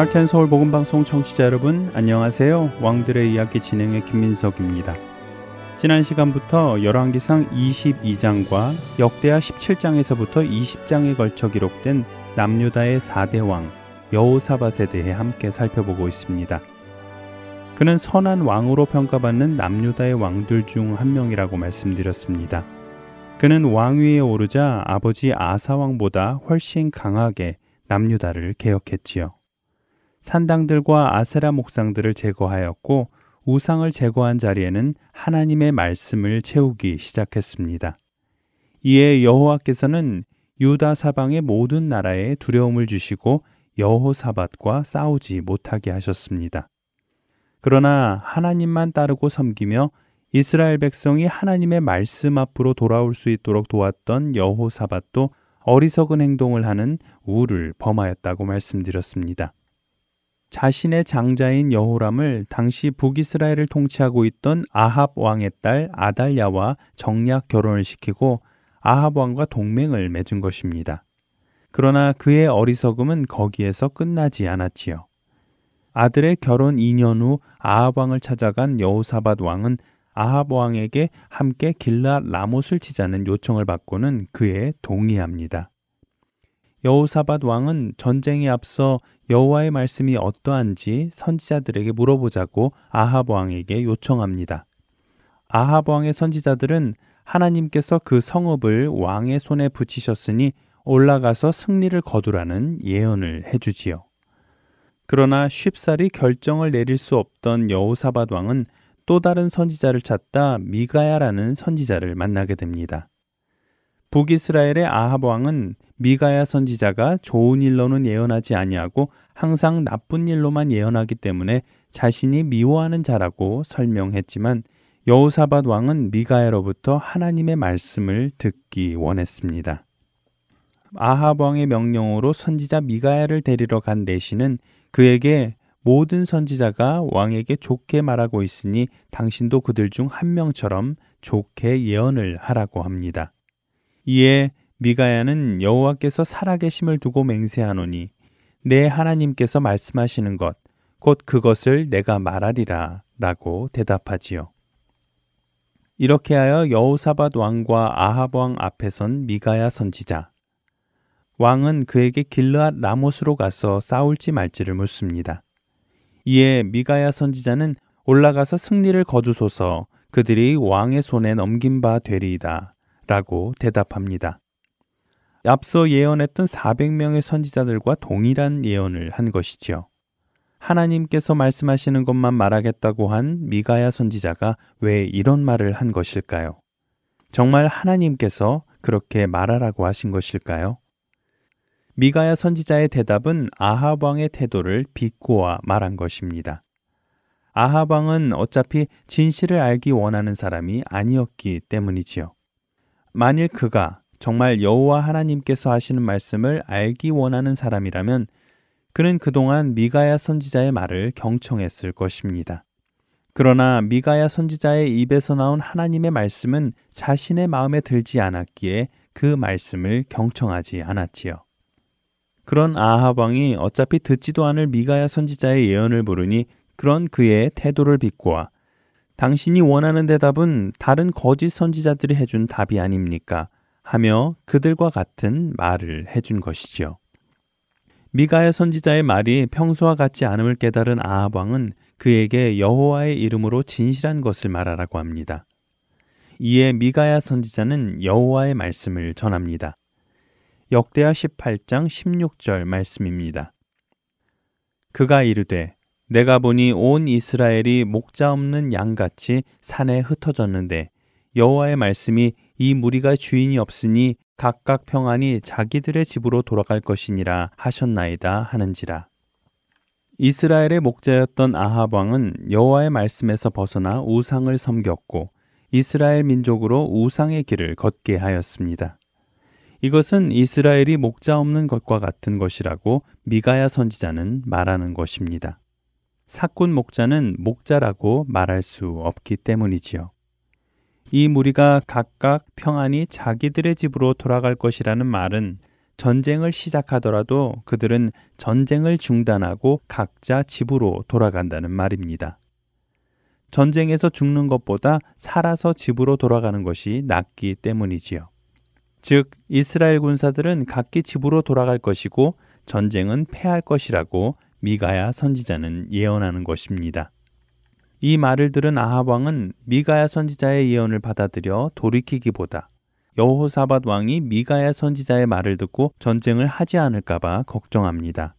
할텐 서울 복음 방송 청취자 여러분 안녕하세요. 왕들의 이야기 진행의 김민석입니다. 지난 시간부터 열왕기상 22장과 역대하 17장에서부터 20장에 걸쳐 기록된 남유다의 4대 왕 여호사밧에 대해 함께 살펴보고 있습니다. 그는 선한 왕으로 평가받는 남유다의 왕들 중 한 명이라고 말씀드렸습니다. 그는 왕위에 오르자 아버지 아사 왕보다 훨씬 강하게 남유다를 개혁했지요. 산당들과 아세라 목상들을 제거하였고 우상을 제거한 자리에는 하나님의 말씀을 채우기 시작했습니다. 이에 여호와께서는 유다 사방의 모든 나라에 두려움을 주시고 여호사밧과 싸우지 못하게 하셨습니다. 그러나 하나님만 따르고 섬기며 이스라엘 백성이 하나님의 말씀 앞으로 돌아올 수 있도록 도왔던 여호사밧도 어리석은 행동을 하는 우를 범하였다고 말씀드렸습니다. 자신의 장자인 여호람을 당시 북이스라엘을 통치하고 있던 아합 왕의 딸 아달야와 정략 결혼을 시키고 아합 왕과 동맹을 맺은 것입니다. 그러나 그의 어리석음은 거기에서 끝나지 않았지요. 아들의 결혼 2년 후 아합 왕을 찾아간 여호사밧 왕은 아합 왕에게 함께 길라 라못을 치자는 요청을 받고는 그에 동의합니다. 여호사밧 왕은 전쟁에 앞서 여호와의 말씀이 어떠한지 선지자들에게 물어보자고 아합 왕에게 요청합니다. 아합 왕의 선지자들은 하나님께서 그 성읍을 왕의 손에 붙이셨으니 올라가서 승리를 거두라는 예언을 해주지요. 그러나 쉽사리 결정을 내릴 수 없던 여호사밧 왕은 또 다른 선지자를 찾다 미가야라는 선지자를 만나게 됩니다. 북이스라엘의 아합 왕은 미가야 선지자가 좋은 일로는 예언하지 아니하고 항상 나쁜 일로만 예언하기 때문에 자신이 미워하는 자라고 설명했지만 여호사밧 왕은 미가야로부터 하나님의 말씀을 듣기 원했습니다. 아합 왕의 명령으로 선지자 미가야를 데리러 간 내시는 그에게 모든 선지자가 왕에게 좋게 말하고 있으니 당신도 그들 중 한 명처럼 좋게 예언을 하라고 합니다. 이에 미가야는 여호와께서 살아계심을 두고 맹세하노니 내 하나님께서 말씀하시는 것 곧 그것을 내가 말하리라 라고 대답하지요. 이렇게 하여 여호사밧 왕과 아합 왕 앞에 선 미가야 선지자 왕은 그에게 길르앗 라못으로 가서 싸울지 말지를 묻습니다. 이에 미가야 선지자는 올라가서 승리를 거두소서 그들이 왕의 손에 넘긴 바 되리이다 라고 대답합니다. 앞서 예언했던 400명의 선지자들과 동일한 예언을 한 것이지요. 하나님께서 말씀하시는 것만 말하겠다고 한 미가야 선지자가 왜 이런 말을 한 것일까요? 정말 하나님께서 그렇게 말하라고 하신 것일까요? 미가야 선지자의 대답은 아합 왕의 태도를 비꼬아 말한 것입니다. 아합 왕은 어차피 진실을 알기 원하는 사람이 아니었기 때문이지요. 만일 그가 정말 여호와 하나님께서 하시는 말씀을 알기 원하는 사람이라면 그는 그동안 미가야 선지자의 말을 경청했을 것입니다. 그러나 미가야 선지자의 입에서 나온 하나님의 말씀은 자신의 마음에 들지 않았기에 그 말씀을 경청하지 않았지요. 그런 아합 왕이 어차피 듣지도 않을 미가야 선지자의 예언을 부르니 그런 그의 태도를 비꼬아 당신이 원하는 대답은 다른 거짓 선지자들이 해준 답이 아닙니까? 하며 그들과 같은 말을 해준 것이지요. 미가야 선지자의 말이 평소와 같지 않음을 깨달은 아합 왕은 그에게 여호와의 이름으로 진실한 것을 말하라고 합니다. 이에 미가야 선지자는 여호와의 말씀을 전합니다. 역대하 18장 16절 말씀입니다. 그가 이르되 내가 보니 온 이스라엘이 목자 없는 양같이 산에 흩어졌는데 여호와의 말씀이 이 무리가 주인이 없으니 각각 평안히 자기들의 집으로 돌아갈 것이니라 하셨나이다 하는지라. 이스라엘의 목자였던 아합 왕은 여호와의 말씀에서 벗어나 우상을 섬겼고 이스라엘 민족으로 우상의 길을 걷게 하였습니다. 이것은 이스라엘이 목자 없는 것과 같은 것이라고 미가야 선지자는 말하는 것입니다. 사꾼 목자는 목자라고 말할 수 없기 때문이지요. 이 무리가 각각 평안히 자기들의 집으로 돌아갈 것이라는 말은 전쟁을 시작하더라도 그들은 전쟁을 중단하고 각자 집으로 돌아간다는 말입니다. 전쟁에서 죽는 것보다 살아서 집으로 돌아가는 것이 낫기 때문이지요. 즉, 이스라엘 군사들은 각기 집으로 돌아갈 것이고 전쟁은 패할 것이라고 미가야 선지자는 예언하는 것입니다. 이 말을 들은 아합 왕은 미가야 선지자의 예언을 받아들여 돌이키기보다 여호사밧 왕이 미가야 선지자의 말을 듣고 전쟁을 하지 않을까봐 걱정합니다.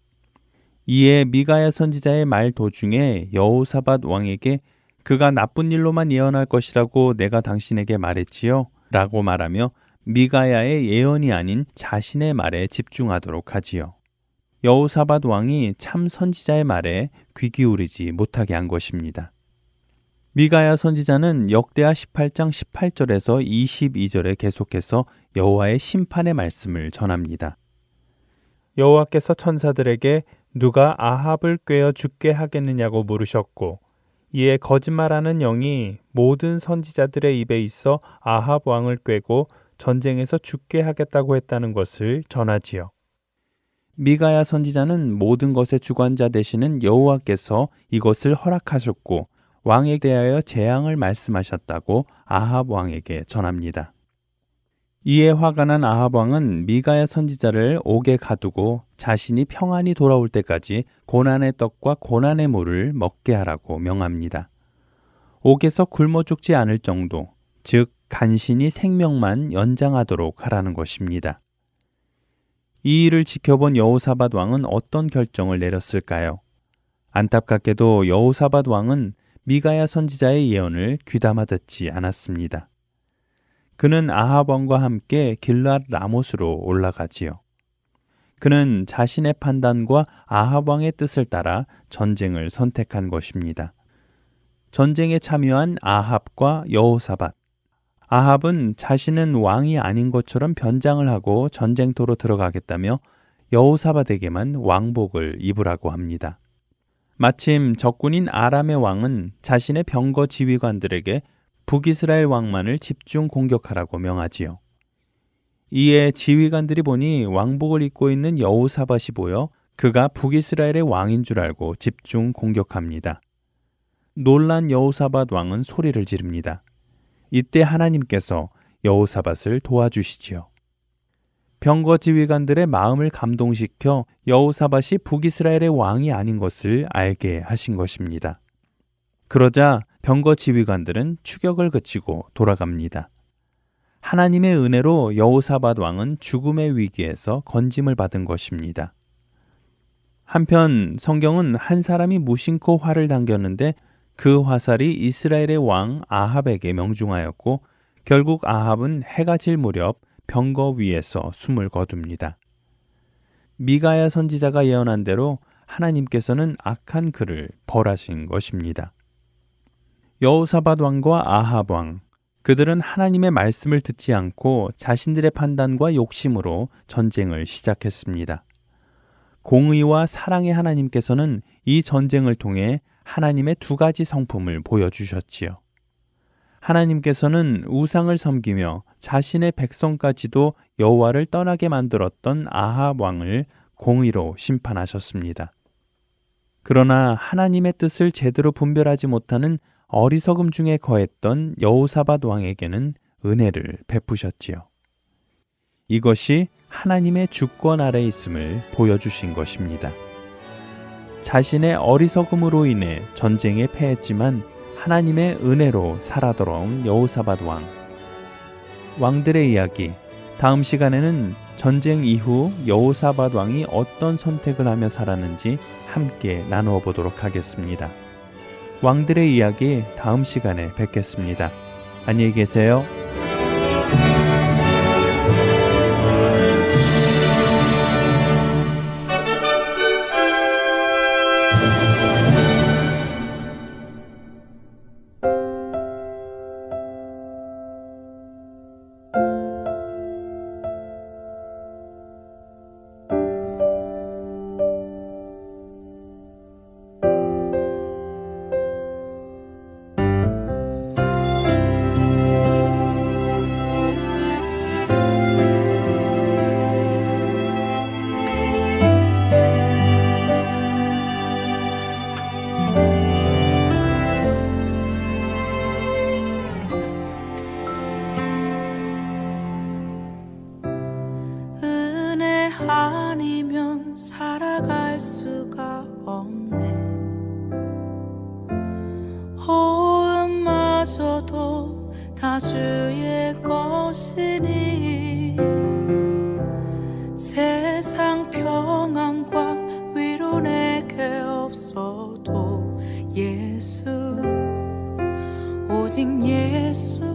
이에 미가야 선지자의 말 도중에 여호사밧 왕에게 그가 나쁜 일로만 예언할 것이라고 내가 당신에게 말했지요. 라고 말하며 미가야의 예언이 아닌 자신의 말에 집중하도록 하지요. 여호사밧 왕이 참 선지자의 말에 귀 기울이지 못하게 한 것입니다. 미가야 선지자는 역대하 18장 18절에서 22절에 계속해서 여호와의 심판의 말씀을 전합니다. 여호와께서 천사들에게 누가 아합을 꿰어 죽게 하겠느냐고 물으셨고 이에 거짓말하는 영이 모든 선지자들의 입에 있어 아합 왕을 꿰고 전쟁에서 죽게 하겠다고 했다는 것을 전하지요. 미가야 선지자는 모든 것의 주관자 되시는 여호와께서 이것을 허락하셨고 왕에 대하여 재앙을 말씀하셨다고 아합 왕에게 전합니다. 이에 화가 난 아합 왕은 미가야 선지자를 옥에 가두고 자신이 평안히 돌아올 때까지 고난의 떡과 고난의 물을 먹게 하라고 명합니다. 옥에서 굶어 죽지 않을 정도, 즉 간신히 생명만 연장하도록 하라는 것입니다. 이 일을 지켜본 여호사밧 왕은 어떤 결정을 내렸을까요? 안타깝게도 여호사밧 왕은 미가야 선지자의 예언을 귀담아 듣지 않았습니다. 그는 아합 왕과 함께 길랏 라못으로 올라가지요. 그는 자신의 판단과 아합 왕의 뜻을 따라 전쟁을 선택한 것입니다. 전쟁에 참여한 아합과 여호사밧. 아합은 자신은 왕이 아닌 것처럼 변장을 하고 전쟁터로 들어가겠다며 여호사밧에게만 왕복을 입으라고 합니다. 마침 적군인 아람의 왕은 자신의 병거 지휘관들에게 북이스라엘 왕만을 집중 공격하라고 명하지요. 이에 지휘관들이 보니 왕복을 입고 있는 여호사밧이 보여 그가 북이스라엘의 왕인 줄 알고 집중 공격합니다. 놀란 여호사밧 왕은 소리를 지릅니다. 이때 하나님께서 여호사밧을 도와주시지요. 병거 지휘관들의 마음을 감동시켜 여호사밧이 북이스라엘의 왕이 아닌 것을 알게 하신 것입니다. 그러자 병거 지휘관들은 추격을 그치고 돌아갑니다. 하나님의 은혜로 여호사밧 왕은 죽음의 위기에서 건짐을 받은 것입니다. 한편 성경은 한 사람이 무심코 활을 당겼는데 그 화살이 이스라엘의 왕 아합에게 명중하였고 결국 아합은 해가 질 무렵 병거 위에서 숨을 거둡니다. 미가야 선지자가 예언한 대로 하나님께서는 악한 그를 벌하신 것입니다. 여호사밧 왕과 아합 왕 그들은 하나님의 말씀을 듣지 않고 자신들의 판단과 욕심으로 전쟁을 시작했습니다. 공의와 사랑의 하나님께서는 이 전쟁을 통해 하나님의 두 가지 성품을 보여주셨지요. 하나님께서는 우상을 섬기며 자신의 백성까지도 여호와를 떠나게 만들었던 아합 왕을 공의로 심판하셨습니다. 그러나 하나님의 뜻을 제대로 분별하지 못하는 어리석음 중에 거했던 여호사밧 왕에게는 은혜를 베푸셨지요. 이것이 하나님의 주권 아래 있음을 보여주신 것입니다. 자신의 어리석음으로 인해 전쟁에 패했지만 하나님의 은혜로 살아 돌아온 여호사밧 왕. 왕들의 이야기. 다음 시간에는 전쟁 이후 여호사밧 왕이 어떤 선택을 하며 살았는지 함께 나누어 보도록 하겠습니다. 왕들의 이야기 다음 시간에 뵙겠습니다. 안녕히 계세요. 저도 예수 오직 예수.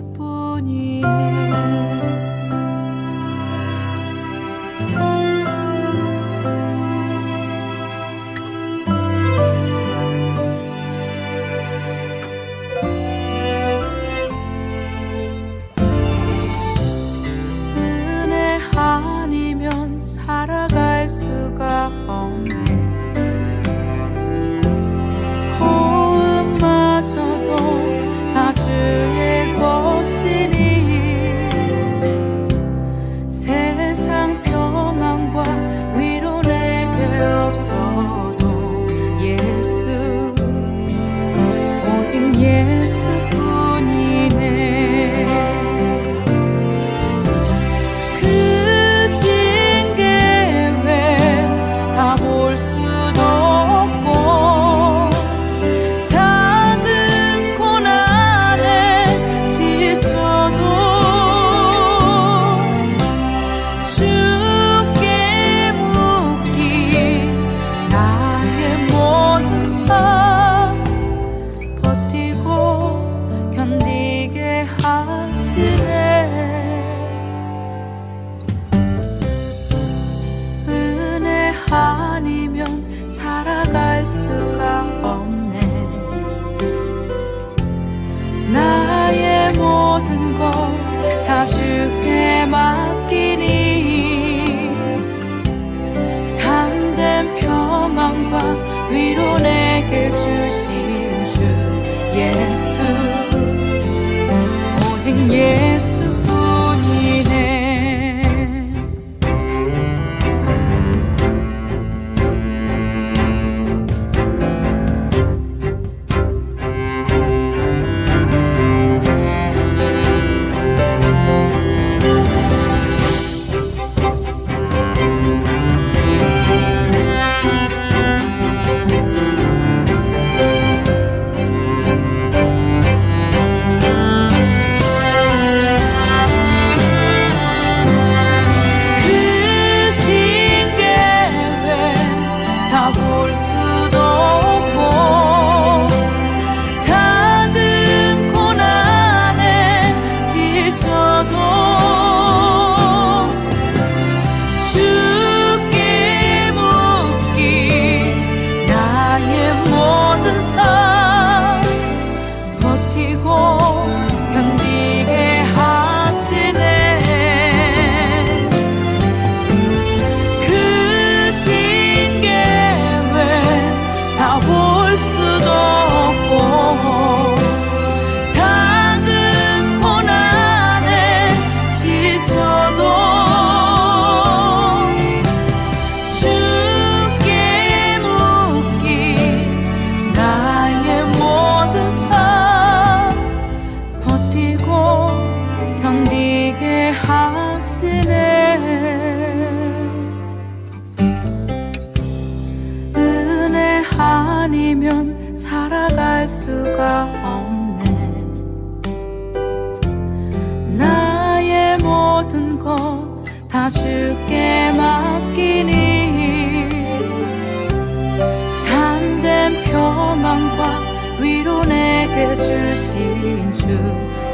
주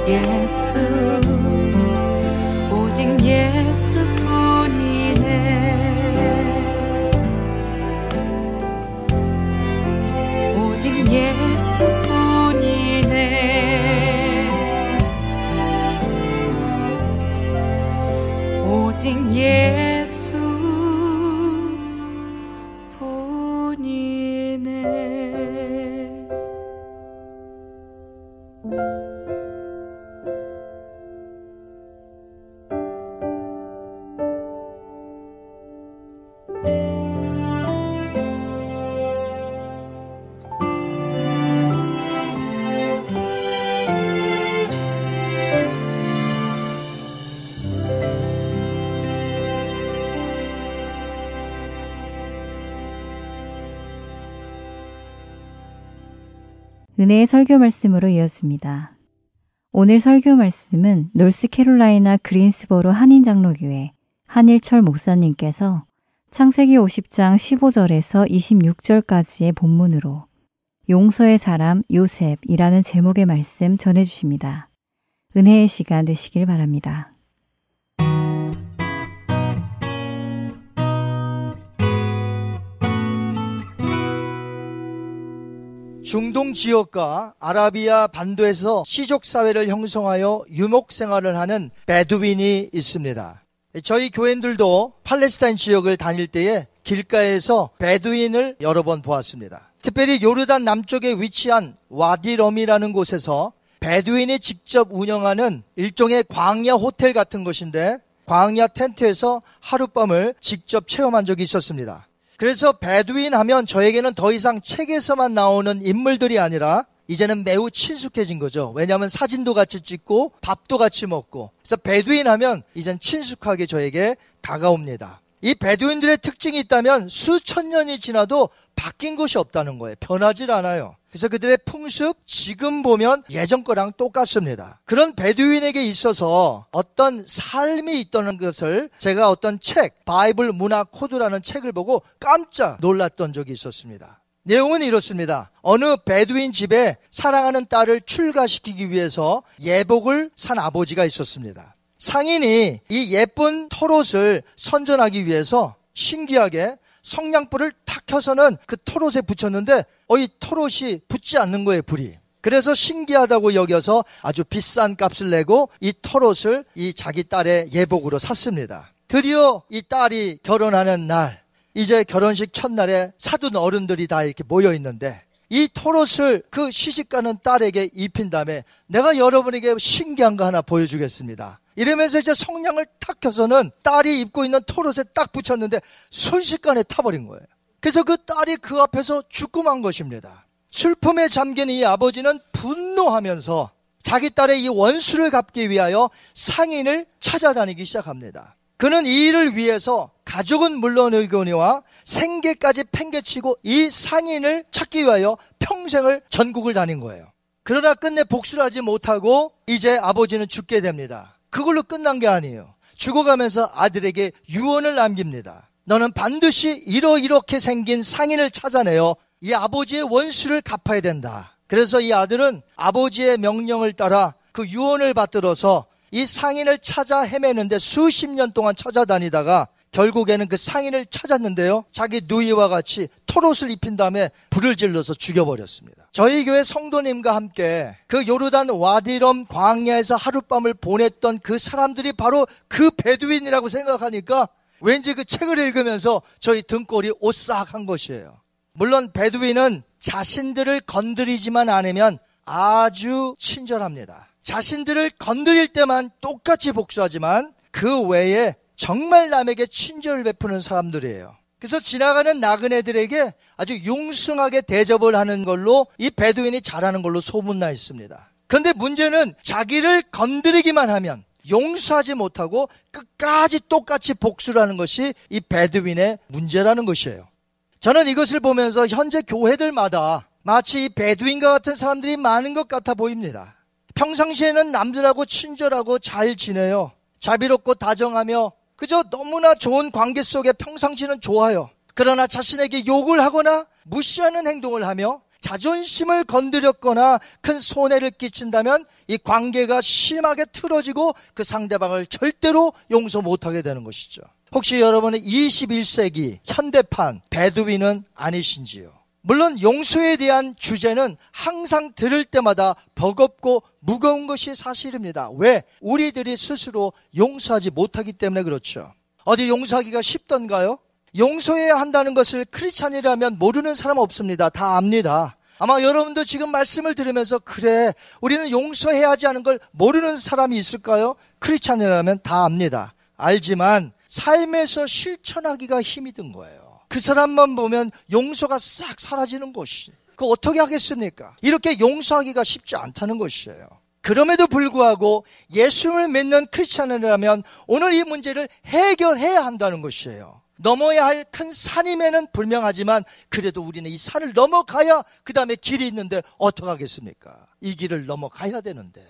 예수. 오직 예수뿐이네. 오직 예수뿐이네. 예수 은혜의 설교 말씀으로 이었습니다. 오늘 설교 말씀은 놀스캐롤라이나 그린스보로 한인장로교회 한일철 목사님께서 창세기 50장 15절에서 26절까지의 본문으로 용서의 사람 요셉이라는 제목의 말씀 전해 주십니다. 은혜의 시간 되시길 바랍니다. 중동 지역과 아라비아 반도에서 시족 사회를 형성하여 유목 생활을 하는 베두인이 있습니다. 저희 교인들도 팔레스타인 지역을 다닐 때에 길가에서 베두인을 여러 번 보았습니다. 특별히 요르단 남쪽에 위치한 와디럼이라는 곳에서 베두인이 직접 운영하는 일종의 광야 호텔 같은 것인데 광야 텐트에서 하룻밤을 직접 체험한 적이 있었습니다. 그래서 베두인 하면 저에게는 더 이상 책에서만 나오는 인물들이 아니라 이제는 매우 친숙해진 거죠. 왜냐하면 사진도 같이 찍고 밥도 같이 먹고. 그래서 베두인 하면 이젠 친숙하게 저에게 다가옵니다. 이 베두인들의 특징이 있다면 수천 년이 지나도 바뀐 것이 없다는 거예요. 변하질 않아요. 그래서 그들의 풍습 지금 보면 예전 거랑 똑같습니다. 그런 베두인에게 있어서 어떤 삶이 있다는 것을 제가 어떤 책, 바이블 문화 코드라는 책을 보고 깜짝 놀랐던 적이 있었습니다. 내용은 이렇습니다. 어느 베두인 집에 사랑하는 딸을 출가시키기 위해서 예복을 산 아버지가 있었습니다. 상인이 이 예쁜 털옷을 선전하기 위해서 신기하게 성냥불을 탁 켜서는 그 털옷에 붙였는데 어, 이 털옷이 붙지 않는 거예요, 불이. 그래서 신기하다고 여겨서 아주 비싼 값을 내고 이 털옷을 이 자기 딸의 예복으로 샀습니다. 드디어 이 딸이 결혼하는 날, 이제 결혼식 첫날에 사돈 어른들이 다 이렇게 모여 있는데 이 털옷을 그 시집가는 딸에게 입힌 다음에 내가 여러분에게 신기한 거 하나 보여주겠습니다. 이러면서 이제 성냥을 탁 켜서는 딸이 입고 있는 털옷에 딱 붙였는데 순식간에 타버린 거예요. 그래서 그 딸이 그 앞에서 죽고 만 것입니다. 슬픔에 잠긴 이 아버지는 분노하면서 자기 딸의 이 원수를 갚기 위하여 상인을 찾아다니기 시작합니다. 그는 이 일을 위해서 가족은 물론이거니와 생계까지 팽개치고 이 상인을 찾기 위하여 평생을 전국을 다닌 거예요. 그러나 끝내 복수를 하지 못하고 이제 아버지는 죽게 됩니다. 그걸로 끝난 게 아니에요. 죽어가면서 아들에게 유언을 남깁니다. 너는 반드시 이러이렇게 생긴 상인을 찾아내어 이 아버지의 원수를 갚아야 된다. 그래서 이 아들은 아버지의 명령을 따라 그 유언을 받들어서 이 상인을 찾아 헤매는데 수십 년 동안 찾아다니다가 결국에는 그 상인을 찾았는데요. 자기 누이와 같이 털옷을 입힌 다음에 불을 질러서 죽여버렸습니다. 저희 교회 성도님과 함께 그 요르단 와디럼 광야에서 하룻밤을 보냈던 그 사람들이 바로 그 베두인이라고 생각하니까 왠지 그 책을 읽으면서 저희 등골이 오싹한 것이에요. 물론 베두인은 자신들을 건드리지만 않으면 아주 친절합니다. 자신들을 건드릴 때만 똑같이 복수하지만 그 외에 정말 남에게 친절을 베푸는 사람들이에요. 그래서 지나가는 나그네들에게 아주 융숭하게 대접을 하는 걸로 이 베두인이 잘하는 걸로 소문나 있습니다. 그런데 문제는 자기를 건드리기만 하면 용서하지 못하고 끝까지 똑같이 복수를 하는 것이 이 베두인의 문제라는 것이에요. 저는 이것을 보면서 현재 교회들마다 마치 이 베두인과 같은 사람들이 많은 것 같아 보입니다. 평상시에는 남들하고 친절하고 잘 지내요. 자비롭고 다정하며 그저 너무나 좋은 관계 속에 평상시는 좋아요. 그러나 자신에게 욕을 하거나 무시하는 행동을 하며 자존심을 건드렸거나 큰 손해를 끼친다면 이 관계가 심하게 틀어지고 그 상대방을 절대로 용서 못하게 되는 것이죠. 혹시 여러분은 21세기 현대판 배두인은 아니신지요? 물론 용서에 대한 주제는 항상 들을 때마다 버겁고 무거운 것이 사실입니다. 왜? 우리들이 스스로 용서하지 못하기 때문에 그렇죠. 어디 용서하기가 쉽던가요? 용서해야 한다는 것을 크리스찬이라면 모르는 사람 없습니다. 다 압니다. 아마 여러분도 지금 말씀을 들으면서 그래 우리는 용서해야 하지 않은 걸 모르는 사람이 있을까요? 크리스찬이라면 다 압니다. 알지만 삶에서 실천하기가 힘이 든 거예요. 그 사람만 보면 용서가 싹 사라지는 것이. 그 어떻게 하겠습니까? 이렇게 용서하기가 쉽지 않다는 것이에요. 그럼에도 불구하고 예수를 믿는 크리스찬이라면 오늘 이 문제를 해결해야 한다는 것이에요. 넘어야 할 큰 산임에는 불명하지만 그래도 우리는 이 산을 넘어가야 그 다음에 길이 있는데 어떡하겠습니까? 이 길을 넘어가야 되는데.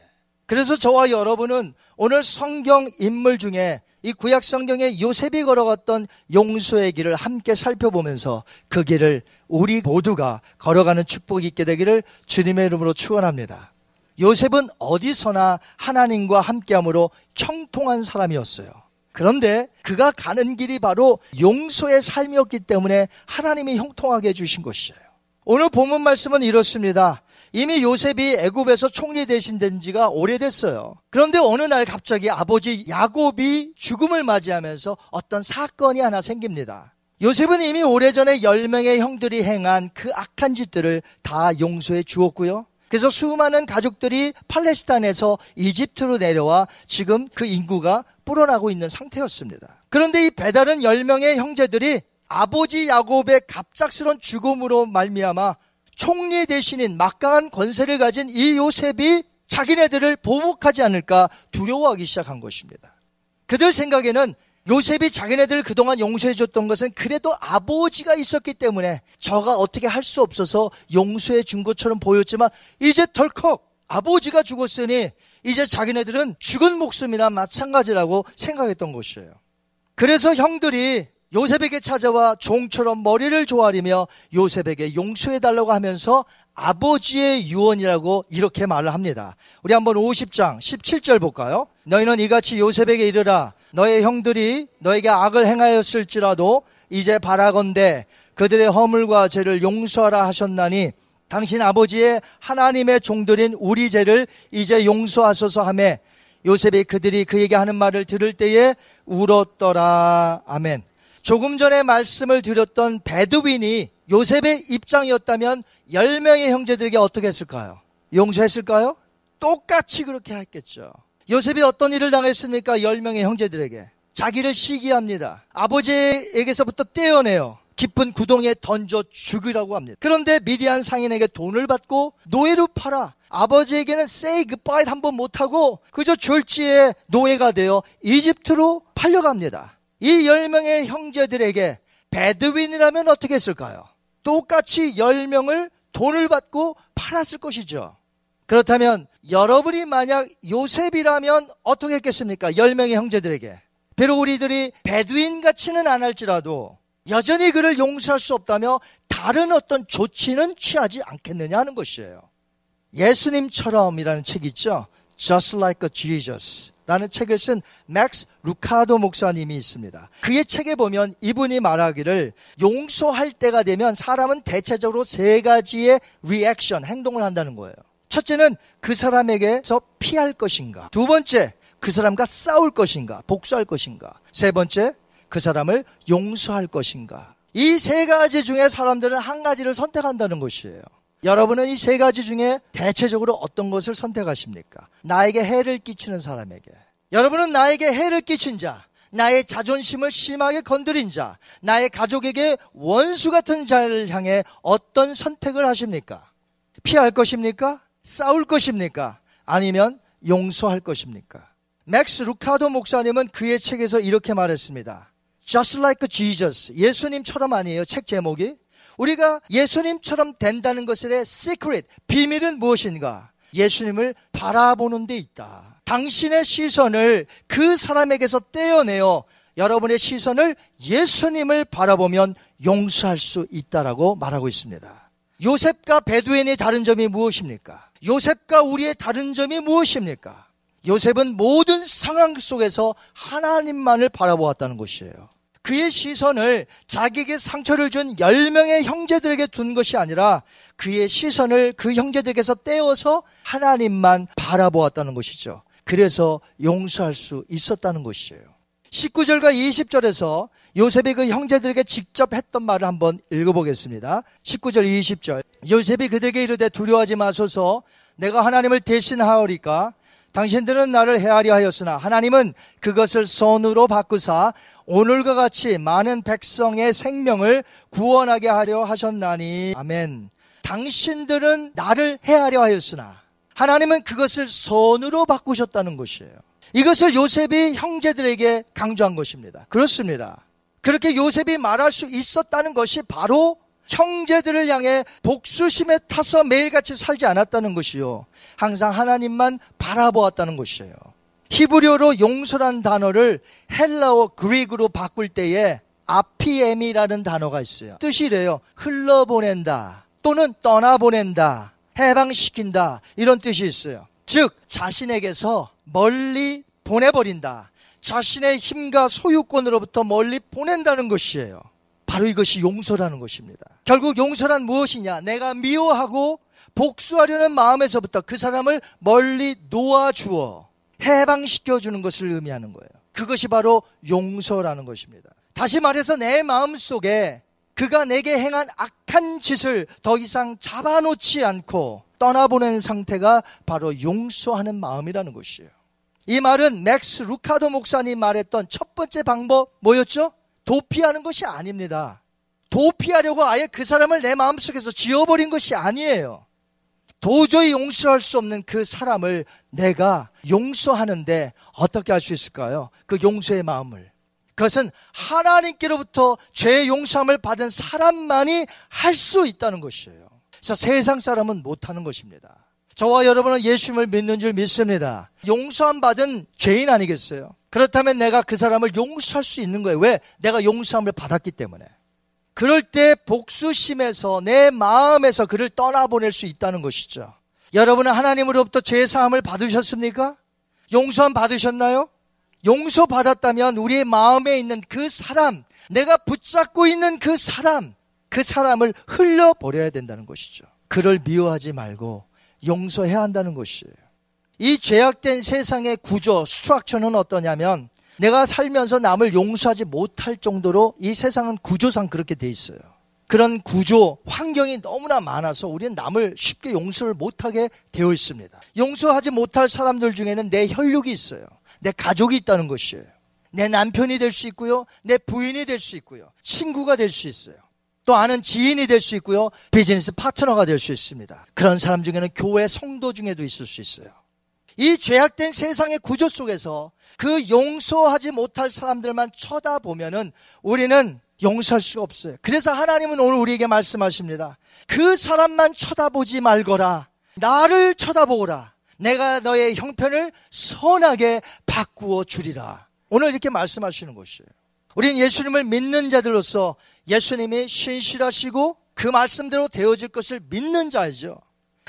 그래서 저와 여러분은 오늘 성경 인물 중에 이 구약 성경에 요셉이 걸어갔던 용서의 길을 함께 살펴보면서 그 길을 우리 모두가 걸어가는 축복이 있게 되기를 주님의 이름으로 축원합니다. 요셉은 어디서나 하나님과 함께함으로 형통한 사람이었어요. 그런데 그가 가는 길이 바로 용서의 삶이었기 때문에 하나님이 형통하게 해주신 것이에요. 오늘 본문 말씀은 이렇습니다. 이미 요셉이 애굽에서 총리 대신 된 지가 오래됐어요. 그런데 어느 날 갑자기 아버지 야곱이 죽음을 맞이하면서 어떤 사건이 하나 생깁니다. 요셉은 이미 오래전에 10명의 형들이 행한 그 악한 짓들을 다 용서해 주었고요. 그래서 수많은 가족들이 팔레스타인에서 이집트로 내려와 지금 그 인구가 불어나고 있는 상태였습니다. 그런데 이 배달은 10명의 형제들이 아버지 야곱의 갑작스런 죽음으로 말미암아 총리 대신인 막강한 권세를 가진 이 요셉이 자기네들을 보복하지 않을까 두려워하기 시작한 것입니다. 그들 생각에는 요셉이 자기네들을 그동안 용서해줬던 것은 그래도 아버지가 있었기 때문에 저가 어떻게 할 수 없어서 용서해 준 것처럼 보였지만 이제 덜컥 아버지가 죽었으니 이제 자기네들은 죽은 목숨이나 마찬가지라고 생각했던 것이에요. 그래서 형들이 요셉에게 찾아와 종처럼 머리를 조아리며 요셉에게 용서해달라고 하면서 아버지의 유언이라고 이렇게 말을 합니다. 우리 한번 50장 17절 볼까요? 너희는 이같이 요셉에게 이르라 너의 형들이 너에게 악을 행하였을지라도 이제 바라건대 그들의 허물과 죄를 용서하라 하셨나니 당신 아버지의 하나님의 종들인 우리 죄를 이제 용서하소서 하매 요셉이 그들이 그에게 하는 말을 들을 때에 울었더라. 아멘. 조금 전에 말씀을 드렸던 베두빈이 요셉의 입장이었다면 10명의 형제들에게 어떻게 했을까요? 용서했을까요? 똑같이 그렇게 했겠죠. 요셉이 어떤 일을 당했습니까? 10명의 형제들에게. 자기를 시기합니다. 아버지에게서부터 떼어내요. 깊은 구덩이에 던져 죽으라고 합니다. 그런데 미디안 상인에게 돈을 받고 노예로 팔아 아버지에게는 say goodbye 한번 못하고 그저 졸지에 노예가 되어 이집트로 팔려갑니다. 이 10명의 형제들에게 베두인이라면 어떻게 했을까요? 똑같이 10명을 돈을 받고 팔았을 것이죠. 그렇다면 여러분이 만약 요셉이라면 어떻게 했겠습니까? 10명의 형제들에게. 비록 우리들이 베두인 같이는 안 할지라도 여전히 그를 용서할 수 없다며 다른 어떤 조치는 취하지 않겠느냐 하는 것이에요. 예수님처럼이라는 책 있죠? Just like Jesus. 라는 책을 쓴 맥스 루카도 목사님이 있습니다. 그의 책에 보면 이분이 말하기를 용서할 때가 되면 사람은 대체적으로 세 가지의 리액션, 행동을 한다는 거예요. 첫째는 그 사람에게서 피할 것인가. 두 번째, 그 사람과 싸울 것인가. 복수할 것인가. 세 번째, 그 사람을 용서할 것인가. 이 세 가지 중에 사람들은 한 가지를 선택한다는 것이에요. 여러분은 이 세 가지 중에 대체적으로 어떤 것을 선택하십니까? 나에게 해를 끼치는 사람에게. 여러분은 나에게 해를 끼친 자, 나의 자존심을 심하게 건드린 자, 나의 가족에게 원수 같은 자를 향해 어떤 선택을 하십니까? 피할 것입니까? 싸울 것입니까? 아니면 용서할 것입니까? 맥스 루카도 목사님은 그의 책에서 이렇게 말했습니다. Just like Jesus. 예수님처럼 아니에요. 책 제목이. 우리가 예수님처럼 된다는 것의 secret, 비밀은 무엇인가? 예수님을 바라보는 데 있다. 당신의 시선을 그 사람에게서 떼어내어 여러분의 시선을 예수님을 바라보면 용서할 수 있다라고 말하고 있습니다. 요셉과 베두인의 다른 점이 무엇입니까? 요셉과 우리의 다른 점이 무엇입니까? 요셉은 모든 상황 속에서 하나님만을 바라보았다는 것이에요. 그의 시선을 자기에게 상처를 준 10명의 형제들에게 둔 것이 아니라 그의 시선을 그 형제들에게서 떼어서 하나님만 바라보았다는 것이죠. 그래서 용서할 수 있었다는 것이에요. 19절과 20절에서 요셉이 그 형제들에게 직접 했던 말을 한번 읽어보겠습니다. 19절, 20절. 요셉이 그들에게 이르되 두려워하지 마소서 내가 하나님을 대신하오리까 당신들은 나를 헤아려 하였으나 하나님은 그것을 선으로 바꾸사 오늘과 같이 많은 백성의 생명을 구원하게 하려 하셨나니 아멘. 당신들은 나를 헤아려 하였으나 하나님은 그것을 선으로 바꾸셨다는 것이에요. 이것을 요셉이 형제들에게 강조한 것입니다. 그렇습니다. 그렇게 요셉이 말할 수 있었다는 것이 바로 형제들을 향해 복수심에 타서 매일같이 살지 않았다는 것이요. 항상 하나님만 바라보았다는 것이에요. 히브리어로 용서란 단어를 헬라어 그릭으로 바꿀 때에 아피엠이라는 단어가 있어요. 뜻이 이래요. 흘러보낸다 또는 떠나보낸다 해방시킨다 이런 뜻이 있어요. 즉 자신에게서 멀리 보내버린다. 자신의 힘과 소유권으로부터 멀리 보낸다는 것이에요. 바로 이것이 용서라는 것입니다. 결국 용서란 무엇이냐? 내가 미워하고 복수하려는 마음에서부터 그 사람을 멀리 놓아주어 해방시켜 주는 것을 의미하는 거예요. 그것이 바로 용서라는 것입니다. 다시 말해서 내 마음 속에 그가 내게 행한 악한 짓을 더 이상 잡아놓지 않고 떠나보낸 상태가 바로 용서하는 마음이라는 것이에요. 이 말은 맥스 루카도 목사님 말했던 첫 번째 방법 뭐였죠? 도피하는 것이 아닙니다. 도피하려고 아예 그 사람을 내 마음속에서 지워버린 것이 아니에요. 도저히 용서할 수 없는 그 사람을 내가 용서하는데 어떻게 할 수 있을까요? 그 용서의 마음을. 그것은 하나님께로부터 죄 용서함을 받은 사람만이 할 수 있다는 것이에요. 그래서 세상 사람은 못하는 것입니다. 저와 여러분은 예수님을 믿는 줄 믿습니다. 용서함 받은 죄인 아니겠어요? 그렇다면 내가 그 사람을 용서할 수 있는 거예요. 왜? 내가 용서함을 받았기 때문에. 그럴 때 복수심에서 내 마음에서 그를 떠나보낼 수 있다는 것이죠. 여러분은 하나님으로부터 죄 사함을 받으셨습니까? 용서함 받으셨나요? 용서 받았다면 우리의 마음에 있는 그 사람, 내가 붙잡고 있는 그 사람, 그 사람을 흘려버려야 된다는 것이죠. 그를 미워하지 말고 용서해야 한다는 것이에요. 이 죄악된 세상의 구조, 스트럭처는 어떠냐면 내가 살면서 남을 용서하지 못할 정도로 이 세상은 구조상 그렇게 돼 있어요. 그런 구조, 환경이 너무나 많아서 우리는 남을 쉽게 용서를 못하게 되어 있습니다. 용서하지 못할 사람들 중에는 내 혈육이 있어요. 내 가족이 있다는 것이에요. 내 남편이 될 수 있고요. 내 부인이 될 수 있고요. 친구가 될 수 있어요. 또 아는 지인이 될 수 있고요. 비즈니스 파트너가 될 수 있습니다. 그런 사람 중에는 교회 성도 중에도 있을 수 있어요. 이 죄악된 세상의 구조 속에서 그 용서하지 못할 사람들만 쳐다보면은 우리는 용서할 수가 없어요. 그래서 하나님은 오늘 우리에게 말씀하십니다. 그 사람만 쳐다보지 말거라. 나를 쳐다보거라. 내가 너의 형편을 선하게 바꾸어 주리라. 오늘 이렇게 말씀하시는 것이에요. 우리는 예수님을 믿는 자들로서 예수님이 신실하시고 그 말씀대로 되어질 것을 믿는 자이죠.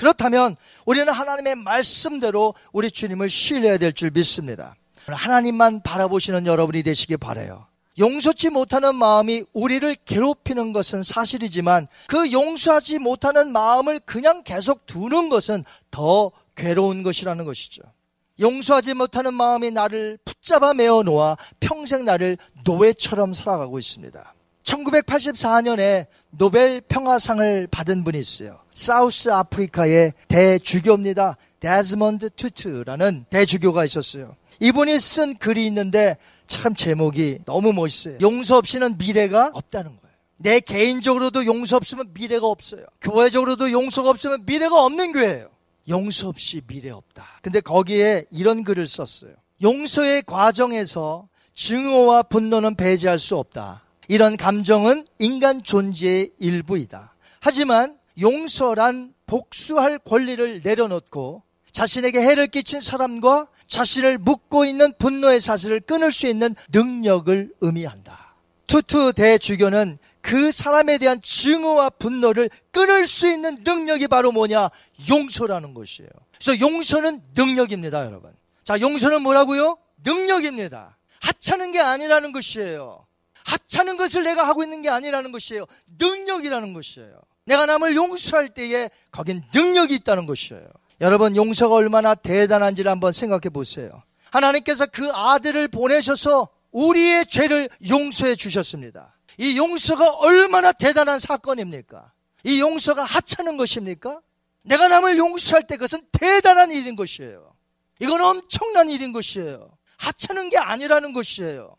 그렇다면 우리는 하나님의 말씀대로 우리 주님을 신뢰해야 될 줄 믿습니다. 하나님만 바라보시는 여러분이 되시길 바래요. 용서치 못하는 마음이 우리를 괴롭히는 것은 사실이지만 그 용서하지 못하는 마음을 그냥 계속 두는 것은 더 괴로운 것이라는 것이죠. 용서하지 못하는 마음이 나를 붙잡아 매어 놓아 평생 나를 노예처럼 살아가고 있습니다. 1984년에 노벨 평화상을 받은 분이 있어요. 사우스 아프리카의 대주교입니다. 데즈먼드 투투라는 대주교가 있었어요. 이분이 쓴 글이 있는데 참 제목이 너무 멋있어요. 용서 없이는 미래가 없다는 거예요. 내 개인적으로도 용서 없으면 미래가 없어요. 교회적으로도 용서가 없으면 미래가 없는 교회예요. 용서 없이 미래 없다. 근데 거기에 이런 글을 썼어요. 용서의 과정에서 증오와 분노는 배제할 수 없다. 이런 감정은 인간 존재의 일부이다. 하지만 용서란 복수할 권리를 내려놓고 자신에게 해를 끼친 사람과 자신을 묶고 있는 분노의 사슬을 끊을 수 있는 능력을 의미한다. 투투 대주교는 그 사람에 대한 증오와 분노를 끊을 수 있는 능력이 바로 뭐냐? 용서라는 것이에요. 그래서 용서는 능력입니다, 여러분. 자, 용서는 뭐라고요? 능력입니다. 하찮은 게 아니라는 것이에요. 하찮은 것을 내가 하고 있는 게 아니라는 것이에요. 능력이라는 것이에요. 내가 남을 용서할 때에 거긴 능력이 있다는 것이에요. 여러분, 용서가 얼마나 대단한지를 한번 생각해 보세요. 하나님께서 그 아들을 보내셔서 우리의 죄를 용서해 주셨습니다. 이 용서가 얼마나 대단한 사건입니까? 이 용서가 하찮은 것입니까? 내가 남을 용서할 때 그것은 대단한 일인 것이에요. 이건 엄청난 일인 것이에요. 하찮은 게 아니라는 것이에요.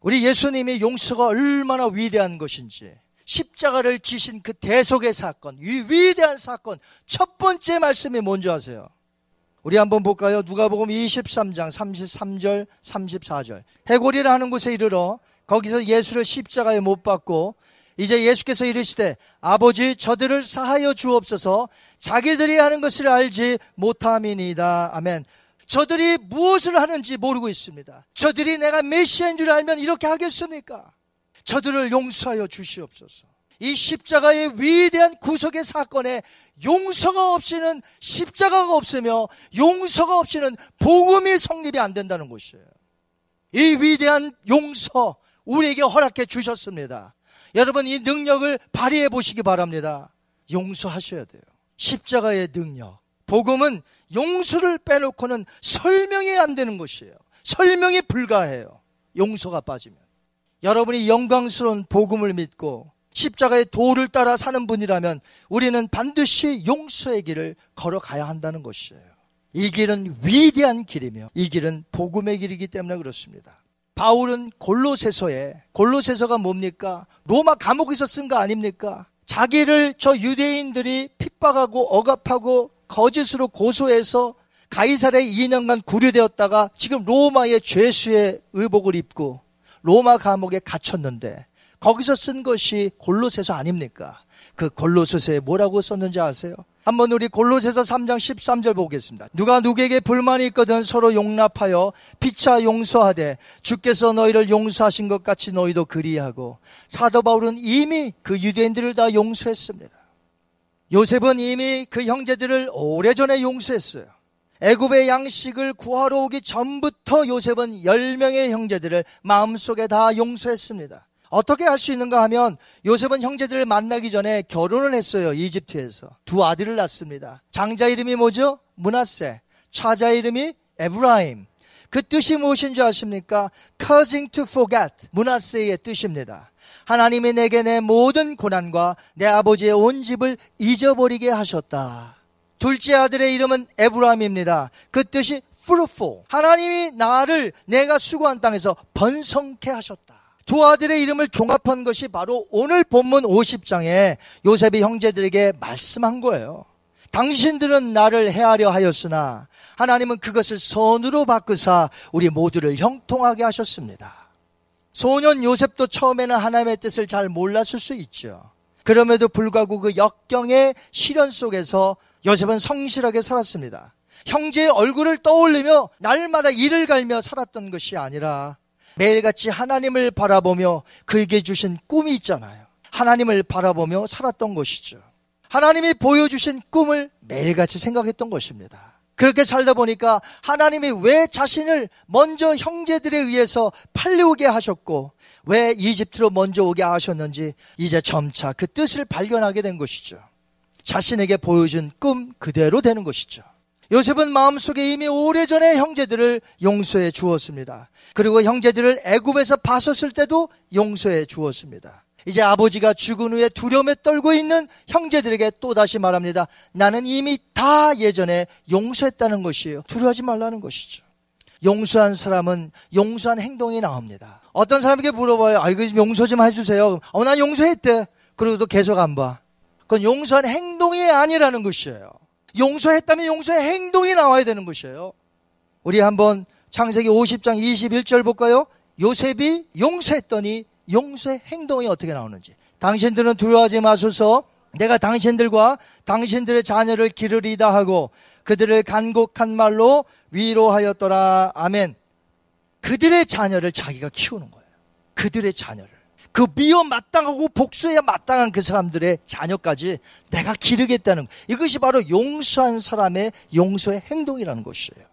우리 예수님이 용서가 얼마나 위대한 것인지 십자가를 지신 그 대속의 사건, 이 위대한 사건 첫 번째 말씀이 뭔지 아세요? 우리 한번 볼까요? 누가복음 23장 33절 34절. 해골이라는 곳에 이르러 거기서 예수를 십자가에 못 박고 이제 예수께서 이르시되 아버지 저들을 사하여 주옵소서 자기들이 하는 것을 알지 못함이니이다. 아멘. 저들이 무엇을 하는지 모르고 있습니다. 저들이 내가 메시아인 줄 알면 이렇게 하겠습니까? 저들을 용서하여 주시옵소서. 이 십자가의 위대한 구속의 사건에 용서가 없이는 십자가가 없으며 용서가 없이는 복음이 성립이 안 된다는 것이에요. 이 위대한 용서 우리에게 허락해 주셨습니다. 여러분 이 능력을 발휘해 보시기 바랍니다. 용서하셔야 돼요. 십자가의 능력. 복음은 용서를 빼놓고는 설명이 안 되는 것이에요. 설명이 불가해요. 용서가 빠지면. 여러분이 영광스러운 복음을 믿고 십자가의 도를 따라 사는 분이라면 우리는 반드시 용서의 길을 걸어가야 한다는 것이에요. 이 길은 위대한 길이며 이 길은 복음의 길이기 때문에 그렇습니다. 바울은 골로새서에 골로새서가 뭡니까? 로마 감옥에서 쓴 거 아닙니까? 자기를 저 유대인들이 핍박하고 억압하고 거짓으로 고소해서 가이사의 2년간 구류되었다가 지금 로마의 죄수의 의복을 입고 로마 감옥에 갇혔는데 거기서 쓴 것이 골로새서 아닙니까? 그 골로새서에 뭐라고 썼는지 아세요? 한번 우리 골로새서 3장 13절 보겠습니다. 누가 누구에게 불만이 있거든 서로 용납하여 피차 용서하되 주께서 너희를 용서하신 것 같이 너희도 그리하고 사도 바울은 이미 그 유대인들을 다 용서했습니다. 요셉은 이미 그 형제들을 오래전에 용서했어요. 애굽의 양식을 구하러 오기 전부터 요셉은 10명의 형제들을 마음속에 다 용서했습니다. 어떻게 할 수 있는가 하면 요셉은 형제들을 만나기 전에 결혼을 했어요. 이집트에서. 두 아들을 낳습니다. 장자 이름이 뭐죠? 문하세. 차자 이름이 에브라임. 그 뜻이 무엇인지 아십니까? causing to forget. 문하세의 뜻입니다. 하나님이 내게 내 모든 고난과 내 아버지의 온 집을 잊어버리게 하셨다. 둘째 아들의 이름은 에브라임입니다. 그 뜻이 fruitful. 하나님이 나를 내가 수고한 땅에서 번성케 하셨다. 두 아들의 이름을 종합한 것이 바로 오늘 본문 50장에 요셉이 형제들에게 말씀한 거예요. 당신들은 나를 해하려 하였으나 하나님은 그것을 선으로 바꾸사 우리 모두를 형통하게 하셨습니다. 소년 요셉도 처음에는 하나님의 뜻을 잘 몰랐을 수 있죠. 그럼에도 불구하고 그 역경의 시련 속에서 요셉은 성실하게 살았습니다. 형제의 얼굴을 떠올리며 날마다 이를 갈며 살았던 것이 아니라 매일같이 하나님을 바라보며 그에게 주신 꿈이 있잖아요. 하나님을 바라보며 살았던 것이죠. 하나님이 보여주신 꿈을 매일같이 생각했던 것입니다. 그렇게 살다 보니까 하나님이 왜 자신을 먼저 형제들에 의해서 팔려오게 하셨고 왜 이집트로 먼저 오게 하셨는지 이제 점차 그 뜻을 발견하게 된 것이죠. 자신에게 보여준 꿈 그대로 되는 것이죠. 요셉은 마음속에 이미 오래전에 형제들을 용서해 주었습니다. 그리고 형제들을 애굽에서 봤었을 때도 용서해 주었습니다. 이제 아버지가 죽은 후에 두려움에 떨고 있는 형제들에게 또다시 말합니다. 나는 이미 다 예전에 용서했다는 것이에요. 두려워하지 말라는 것이죠. 용서한 사람은 용서한 행동이 나옵니다. 어떤 사람에게 물어봐요. 아, 이거 용서 좀 해주세요. 어, 난 용서했대. 그러고도 계속 안 봐. 그건 용서한 행동이 아니라는 것이에요. 용서했다면 용서의 행동이 나와야 되는 것이에요. 우리 한번 창세기 50장 21절 볼까요? 요셉이 용서했더니 용서의 행동이 어떻게 나오는지. 당신들은 두려워하지 마소서 내가 당신들과 당신들의 자녀를 기르리다 하고 그들을 간곡한 말로 위로하였더라. 아멘. 그들의 자녀를 자기가 키우는 거예요. 그들의 자녀를. 그 미워 마땅하고 복수에 마땅한 그 사람들의 자녀까지 내가 기르겠다는 이것이 바로 용서한 사람의 용서의 행동이라는 것이에요.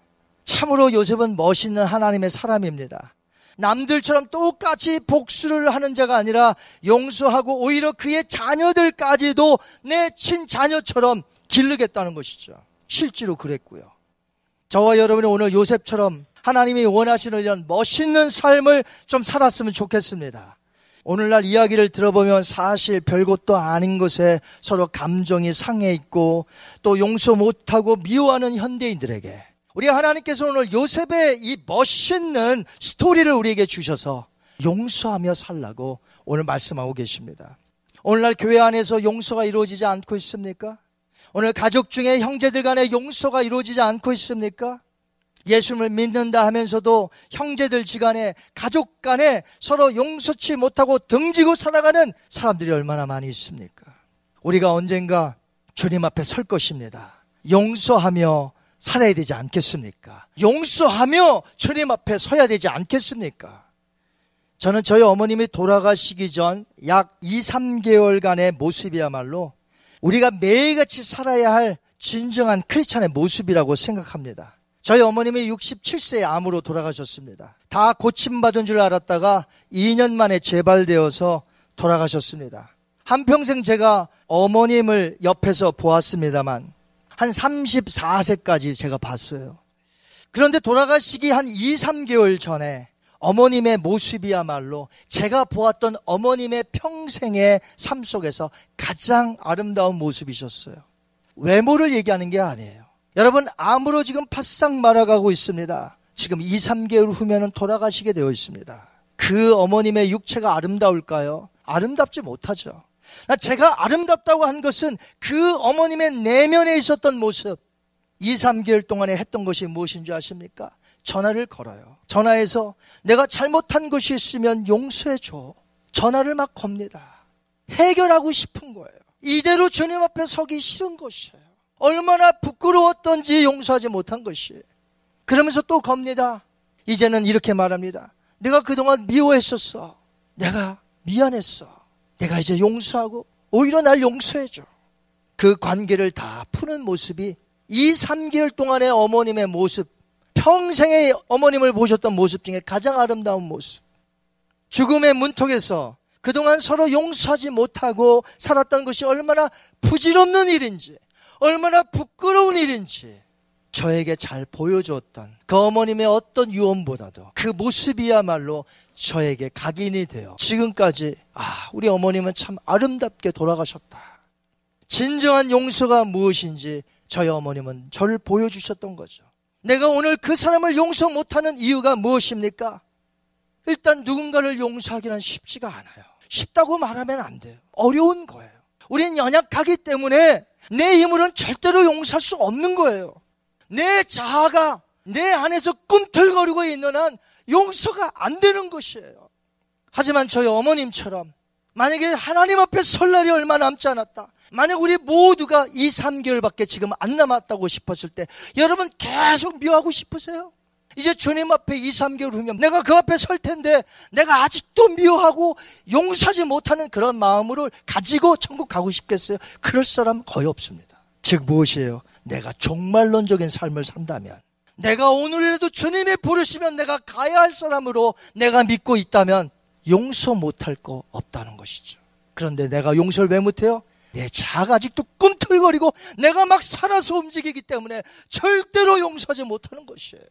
참으로 요셉은 멋있는 하나님의 사람입니다. 남들처럼 똑같이 복수를 하는 자가 아니라 용서하고 오히려 그의 자녀들까지도 내 친자녀처럼 기르겠다는 것이죠. 실제로 그랬고요. 저와 여러분이 오늘 요셉처럼 하나님이 원하시는 이런 멋있는 삶을 좀 살았으면 좋겠습니다. 오늘날 이야기를 들어보면 사실 별것도 아닌 것에 서로 감정이 상해 있고 또 용서 못하고 미워하는 현대인들에게 우리 하나님께서 오늘 요셉의 이 멋있는 스토리를 우리에게 주셔서 용서하며 살라고 오늘 말씀하고 계십니다. 오늘날 교회 안에서 용서가 이루어지지 않고 있습니까? 오늘 가족 중에 형제들 간에 용서가 이루어지지 않고 있습니까? 예수님을 믿는다 하면서도 형제들 지간에 가족 간에 서로 용서치 못하고 등지고 살아가는 사람들이 얼마나 많이 있습니까? 우리가 언젠가 주님 앞에 설 것입니다. 용서하며 살아야 되지 않겠습니까? 용서하며 주님 앞에 서야 되지 않겠습니까? 저는 저희 어머님이 돌아가시기 전 약 2, 3개월간의 모습이야말로 우리가 매일같이 살아야 할 진정한 크리스찬의 모습이라고 생각합니다. 저희 어머님이 67세에 암으로 돌아가셨습니다. 다 고침받은 줄 알았다가 2년 만에 재발되어서 돌아가셨습니다. 한평생 제가 어머님을 옆에서 보았습니다만 한 34세까지 제가 봤어요. 그런데 돌아가시기 한 2, 3개월 전에 어머님의 모습이야말로 제가 보았던 어머님의 평생의 삶 속에서 가장 아름다운 모습이셨어요. 외모를 얘기하는 게 아니에요. 여러분, 암으로 지금 바싹 말아가고 있습니다. 지금 2, 3개월 후면은 돌아가시게 되어 있습니다. 그 어머님의 육체가 아름다울까요? 아름답지 못하죠. 제가 아름답다고 한 것은 그 어머님의 내면에 있었던 모습, 2, 3개월 동안에 했던 것이 무엇인 줄 아십니까? 전화를 걸어요. 전화해서 내가 잘못한 것이 있으면 용서해 줘. 전화를 막 겁니다. 해결하고 싶은 거예요. 이대로 주님 앞에 서기 싫은 것이에요. 얼마나 부끄러웠던지 용서하지 못한 것이에요. 그러면서 또 겁니다. 이제는 이렇게 말합니다. 내가 그동안 미워했었어. 내가 미안했어. 내가 이제 용서하고 오히려 날 용서해줘. 그 관계를 다 푸는 모습이 이 3개월 동안의 어머님의 모습, 평생의 어머님을 보셨던 모습 중에 가장 아름다운 모습. 죽음의 문턱에서 그동안 서로 용서하지 못하고 살았던 것이 얼마나 부질없는 일인지, 얼마나 부끄러운 일인지 저에게 잘 보여주었던 그 어머님의 어떤 유언보다도 그 모습이야말로 저에게 각인이 되어 지금까지 아 우리 어머님은 참 아름답게 돌아가셨다. 진정한 용서가 무엇인지 저희 어머님은 저를 보여주셨던 거죠. 내가 오늘 그 사람을 용서 못하는 이유가 무엇입니까? 일단 누군가를 용서하기는 쉽지가 않아요. 쉽다고 말하면 안 돼요. 어려운 거예요. 우리는 연약하기 때문에 내 힘으로는 절대로 용서할 수 없는 거예요. 내 자아가 내 안에서 꿈틀거리고 있는 한 용서가 안 되는 것이에요. 하지만 저희 어머님처럼 만약에 하나님 앞에 설 날이 얼마 남지 않았다. 만약 우리 모두가 2, 3개월밖에 지금 안 남았다고 싶었을 때 여러분 계속 미워하고 싶으세요? 이제 주님 앞에 2, 3개월 후면 내가 그 앞에 설 텐데 내가 아직도 미워하고 용서하지 못하는 그런 마음으로 가지고 천국 가고 싶겠어요? 그럴 사람 거의 없습니다. 즉 무엇이에요? 내가 종말론적인 삶을 산다면 내가 오늘이라도 주님이 부르시면 내가 가야 할 사람으로 내가 믿고 있다면 용서 못할 거 없다는 것이죠. 그런데 내가 용서를 왜 못해요? 내 자아가 아직도 꿈틀거리고 내가 막 살아서 움직이기 때문에 절대로 용서하지 못하는 것이에요.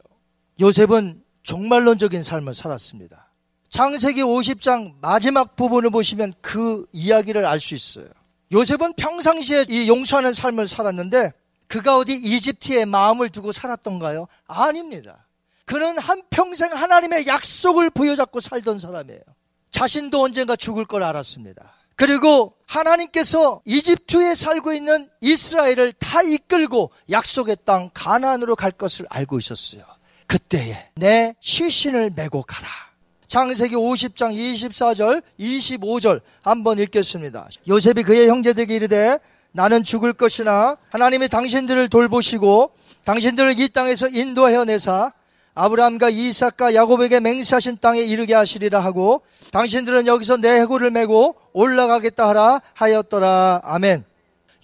요셉은 종말론적인 삶을 살았습니다. 창세기 50장 마지막 부분을 보시면 그 이야기를 알 수 있어요. 요셉은 평상시에 이 용서하는 삶을 살았는데 그가 어디 이집트에 마음을 두고 살았던가요? 아닙니다. 그는 한평생 하나님의 약속을 부여잡고 살던 사람이에요. 자신도 언젠가 죽을 걸 알았습니다. 그리고 하나님께서 이집트에 살고 있는 이스라엘을 다 이끌고 약속의 땅 가나안으로 갈 것을 알고 있었어요. 그때에 내 시신을 메고 가라. 창세기 50장 24절, 25절 한번 읽겠습니다. 요셉이 그의 형제들에게 이르되 나는 죽을 것이나 하나님이 당신들을 돌보시고 당신들을 이 땅에서 인도하여 내사 아브라함과 이삭과 야곱에게 맹세하신 땅에 이르게 하시리라 하고 당신들은 여기서 내 해골을 메고 올라가겠다 하라 하였더라. 아멘.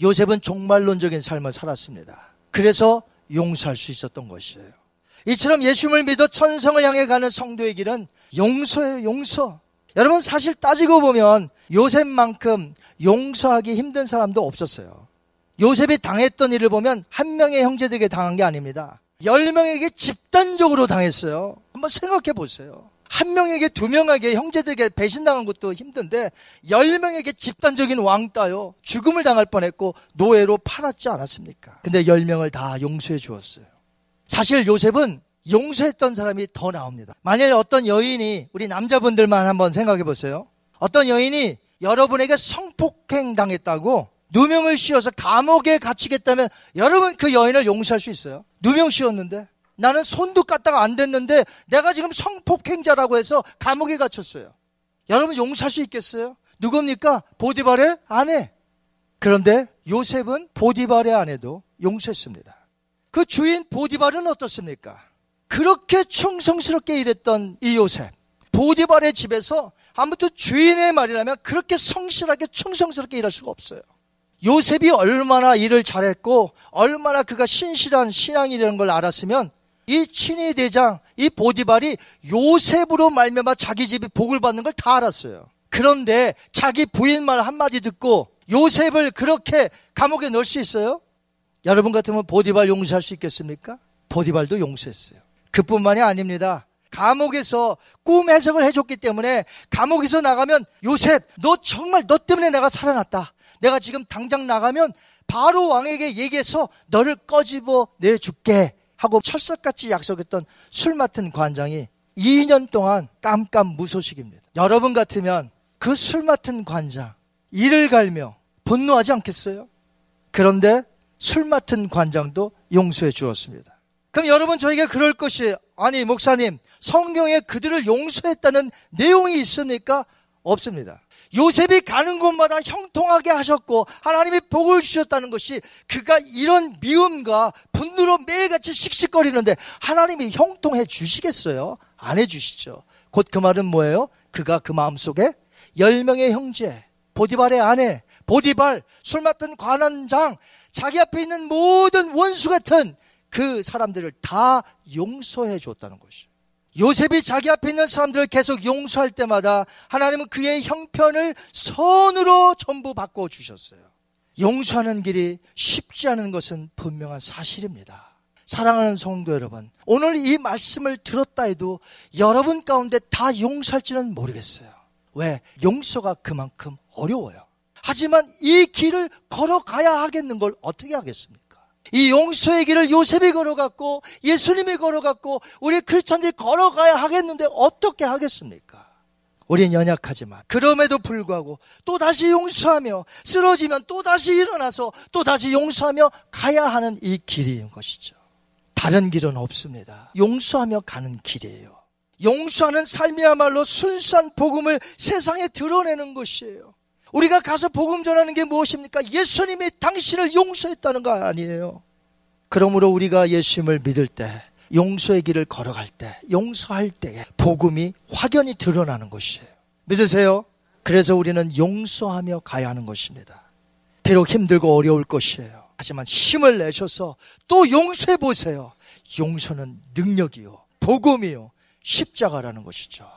요셉은 종말론적인 삶을 살았습니다. 그래서 용서할 수 있었던 것이에요. 이처럼 예수님을 믿어 천성을 향해 가는 성도의 길은 용서예요, 용서. 여러분 사실 따지고 보면 요셉만큼 용서하기 힘든 사람도 없었어요. 요셉이 당했던 일을 보면 한 명의 형제들에게 당한 게 아닙니다. 열 명에게 집단적으로 당했어요. 한번 생각해 보세요. 한 명에게 두 명에게 형제들에게 배신당한 것도 힘든데 열 명에게 집단적인 왕따요. 죽음을 당할 뻔했고 노예로 팔았지 않았습니까? 근데 열 명을 다 용서해 주었어요. 사실 요셉은 용서했던 사람이 더 나옵니다. 만약에 어떤 여인이 우리 남자분들만 한번 생각해 보세요. 어떤 여인이 여러분에게 성폭행 당했다고 누명을 씌워서 감옥에 갇히겠다면 여러분 그 여인을 용서할 수 있어요? 누명 씌웠는데 나는 손도 깠다가 안 됐는데 내가 지금 성폭행자라고 해서 감옥에 갇혔어요. 여러분 용서할 수 있겠어요? 누굽니까? 보디발의 아내. 그런데 요셉은 보디발의 아내도 용서했습니다. 그 주인 보디발은 어떻습니까? 그렇게 충성스럽게 일했던 이 요셉. 보디발의 집에서 아무튼 주인의 말이라면 그렇게 성실하게 충성스럽게 일할 수가 없어요. 요셉이 얼마나 일을 잘했고 얼마나 그가 신실한 신앙이라는 걸 알았으면 이 친위 대장 이 보디발이 요셉으로 말미암아 자기 집이 복을 받는 걸 다 알았어요. 그런데 자기 부인 말 한마디 듣고 요셉을 그렇게 감옥에 넣을 수 있어요? 여러분 같으면 보디발 용서할 수 있겠습니까? 보디발도 용서했어요. 그뿐만이 아닙니다. 감옥에서 꿈 해석을 해줬기 때문에 감옥에서 나가면 요셉 너 정말 너 때문에 내가 살아났다. 내가 지금 당장 나가면 바로 왕에게 얘기해서 너를 꺼집어 내줄게 하고 철석같이 약속했던 술 맡은 관장이 2년 동안 깜깜 무소식입니다. 여러분 같으면 그 술 맡은 관장 이를 갈며 분노하지 않겠어요? 그런데 술 맡은 관장도 용서해 주었습니다. 그럼 여러분 저에게 그럴 것이 아니 목사님 성경에 그들을 용서했다는 내용이 있습니까? 없습니다. 요셉이 가는 곳마다 형통하게 하셨고 하나님이 복을 주셨다는 것이 그가 이런 미움과 분노로 매일같이 씩씩거리는데 하나님이 형통해 주시겠어요? 안 해주시죠. 곧 그 말은 뭐예요? 그가 그 마음속에 열 명의 형제, 보디발의 아내, 보디발, 술 맡은 관원장, 자기 앞에 있는 모든 원수 같은 그 사람들을 다 용서해 줬다는 것이죠. 요셉이 자기 앞에 있는 사람들을 계속 용서할 때마다 하나님은 그의 형편을 선으로 전부 바꿔 주셨어요. 용서하는 길이 쉽지 않은 것은 분명한 사실입니다. 사랑하는 성도 여러분, 오늘 이 말씀을 들었다 해도 여러분 가운데 다 용서할지는 모르겠어요. 왜? 용서가 그만큼 어려워요. 하지만 이 길을 걸어가야 하겠는 걸 어떻게 하겠습니까? 이 용서의 길을 요셉이 걸어갔고 예수님이 걸어갔고 우리 크리스천들이 걸어가야 하겠는데 어떻게 하겠습니까? 우린 연약하지만 그럼에도 불구하고 또 다시 용서하며 쓰러지면 또 다시 일어나서 또 다시 용서하며 가야 하는 이 길인 것이죠. 다른 길은 없습니다. 용서하며 가는 길이에요. 용서하는 삶이야말로 순수한 복음을 세상에 드러내는 것이에요. 우리가 가서 복음 전하는 게 무엇입니까? 예수님이 당신을 용서했다는 거 아니에요. 그러므로 우리가 예수님을 믿을 때, 용서의 길을 걸어갈 때, 용서할 때에 복음이 확연히 드러나는 것이에요. 믿으세요? 그래서 우리는 용서하며 가야 하는 것입니다. 비록 힘들고 어려울 것이에요. 하지만 힘을 내셔서 또 용서해 보세요. 용서는 능력이요. 복음이요. 십자가라는 것이죠.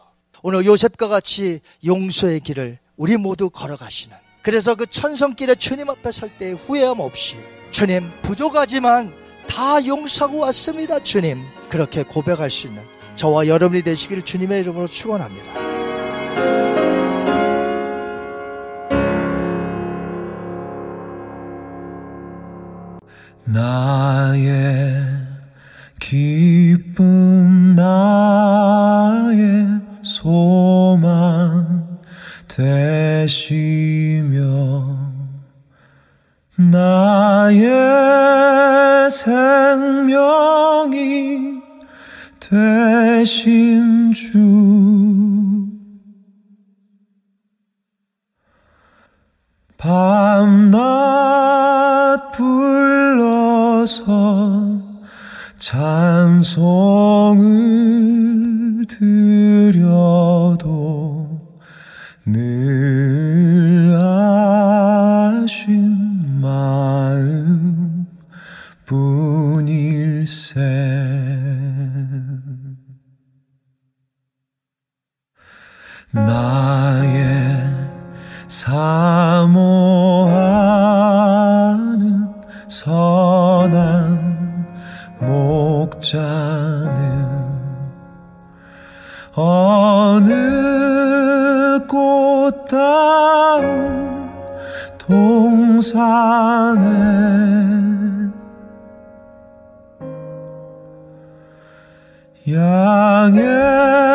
오늘 요셉과 같이 용서의 길을 우리 모두 걸어가시는 그래서 그 천성길에 주님 앞에 설 때 후회함 없이 주님 부족하지만 다 용서하고 왔습니다 주님 그렇게 고백할 수 있는 저와 여러분이 되시기를 주님의 이름으로 축원합니다. 나의 기쁨 나의 소망 되시며 나의 생명이 되신 주. 밤낮 불러서 찬송을 드려. 뿐일세 나의 사모하는 선한 목자는 어느 꽃다운 동산에 양의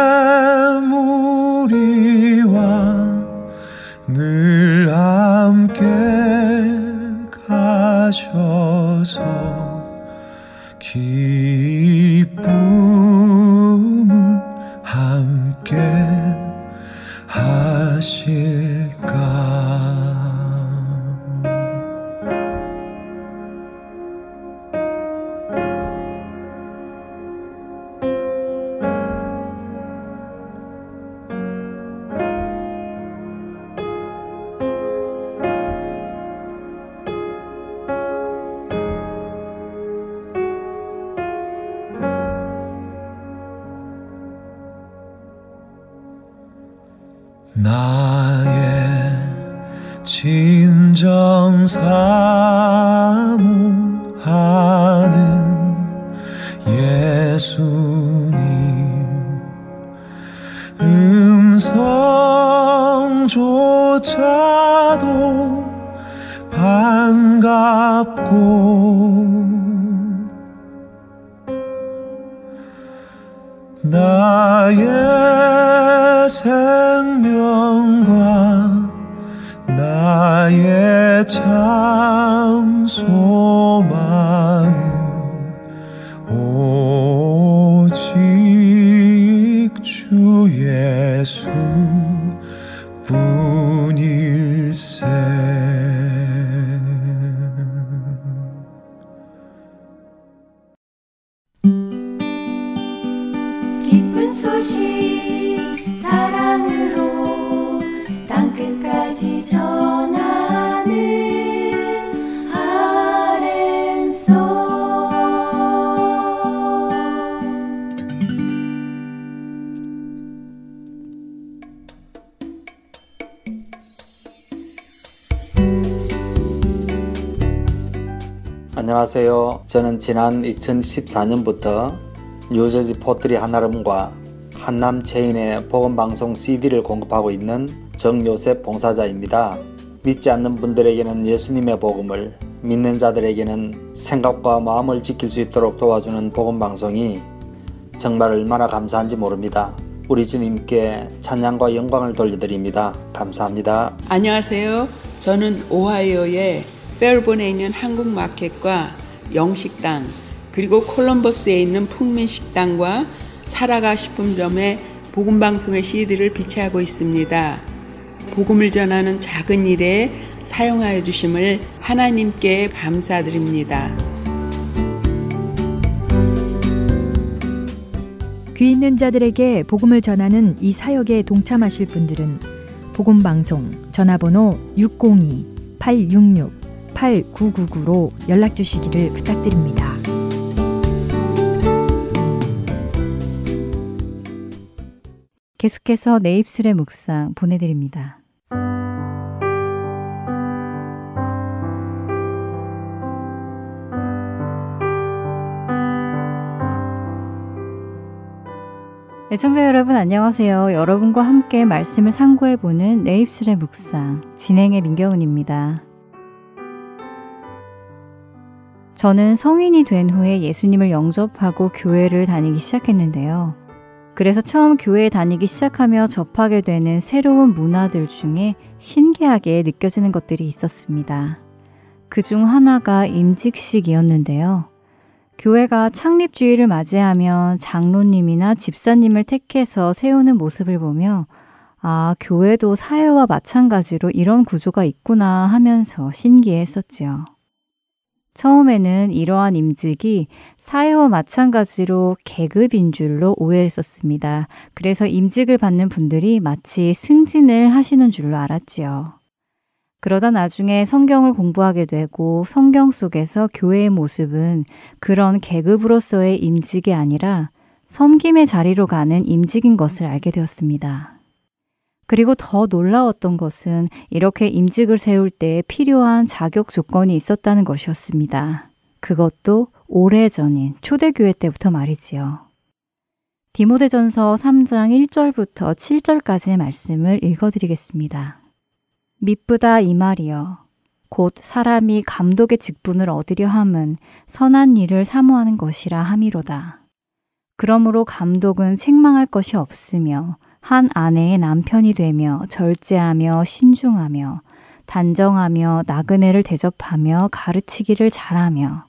땅끝까지 전하는 아랜소 안녕하세요. 저는 지난 2014년부터 뉴저지 포트리 한나름과 한남 체인의 복음방송 CD를 공급하고 있는 정요셉 봉사자입니다. 믿지 않는 분들에게는 예수님의 복음을, 믿는 자들에게는 생각과 마음을 지킬 수 있도록 도와주는 복음 방송이 정말 얼마나 감사한지 모릅니다. 우리 주님께 찬양과 영광을 돌려드립니다. 감사합니다. 안녕하세요. 저는 오하이오의 펠본에 있는 한국 마켓과 영식당 그리고 콜럼버스에 있는 풍민식당과 사라가 식품점에 복음방송의 CD를 비치하고 있습니다. 복음을 전하는 작은 일에 사용하여 주심을 하나님께 감사드립니다. 귀 있는 자들에게 복음을 전하는 이 사역에 동참하실 분들은 복음 방송 전화번호 602-866-8999로 연락 주시기를 부탁드립니다. 계속해서 내 입술의 묵상 보내드립니다. 애청자 여러분 안녕하세요. 여러분과 함께 말씀을 상고해보는 내 입술의 묵상 진행의 민경은입니다. 저는 성인이 된 후에 예수님을 영접하고 교회를 다니기 시작했는데요. 그래서 처음 교회에 다니기 시작하며 접하게 되는 새로운 문화들 중에 신기하게 느껴지는 것들이 있었습니다. 그 중 하나가 임직식이었는데요. 교회가 창립주의를 맞이하면 장로님이나 집사님을 택해서 세우는 모습을 보며 아, 교회도 사회와 마찬가지로 이런 구조가 있구나 하면서 신기했었지요. 처음에는 이러한 임직이 사회와 마찬가지로 계급인 줄로 오해했었습니다. 그래서 임직을 받는 분들이 마치 승진을 하시는 줄로 알았지요. 그러다 나중에 성경을 공부하게 되고 성경 속에서 교회의 모습은 그런 계급으로서의 임직이 아니라 섬김의 자리로 가는 임직인 것을 알게 되었습니다. 그리고 더 놀라웠던 것은 이렇게 임직을 세울 때 필요한 자격 조건이 있었다는 것이었습니다. 그것도 오래전인 초대교회 때부터 말이지요. 디모데전서 3장 1절부터 7절까지의 말씀을 읽어드리겠습니다. 미쁘다 이 말이여. 곧 사람이 감독의 직분을 얻으려 함은 선한 일을 사모하는 것이라 함이로다. 그러므로 감독은 책망할 것이 없으며 한 아내의 남편이 되며 절제하며 신중하며 단정하며 나그네를 대접하며 가르치기를 잘하며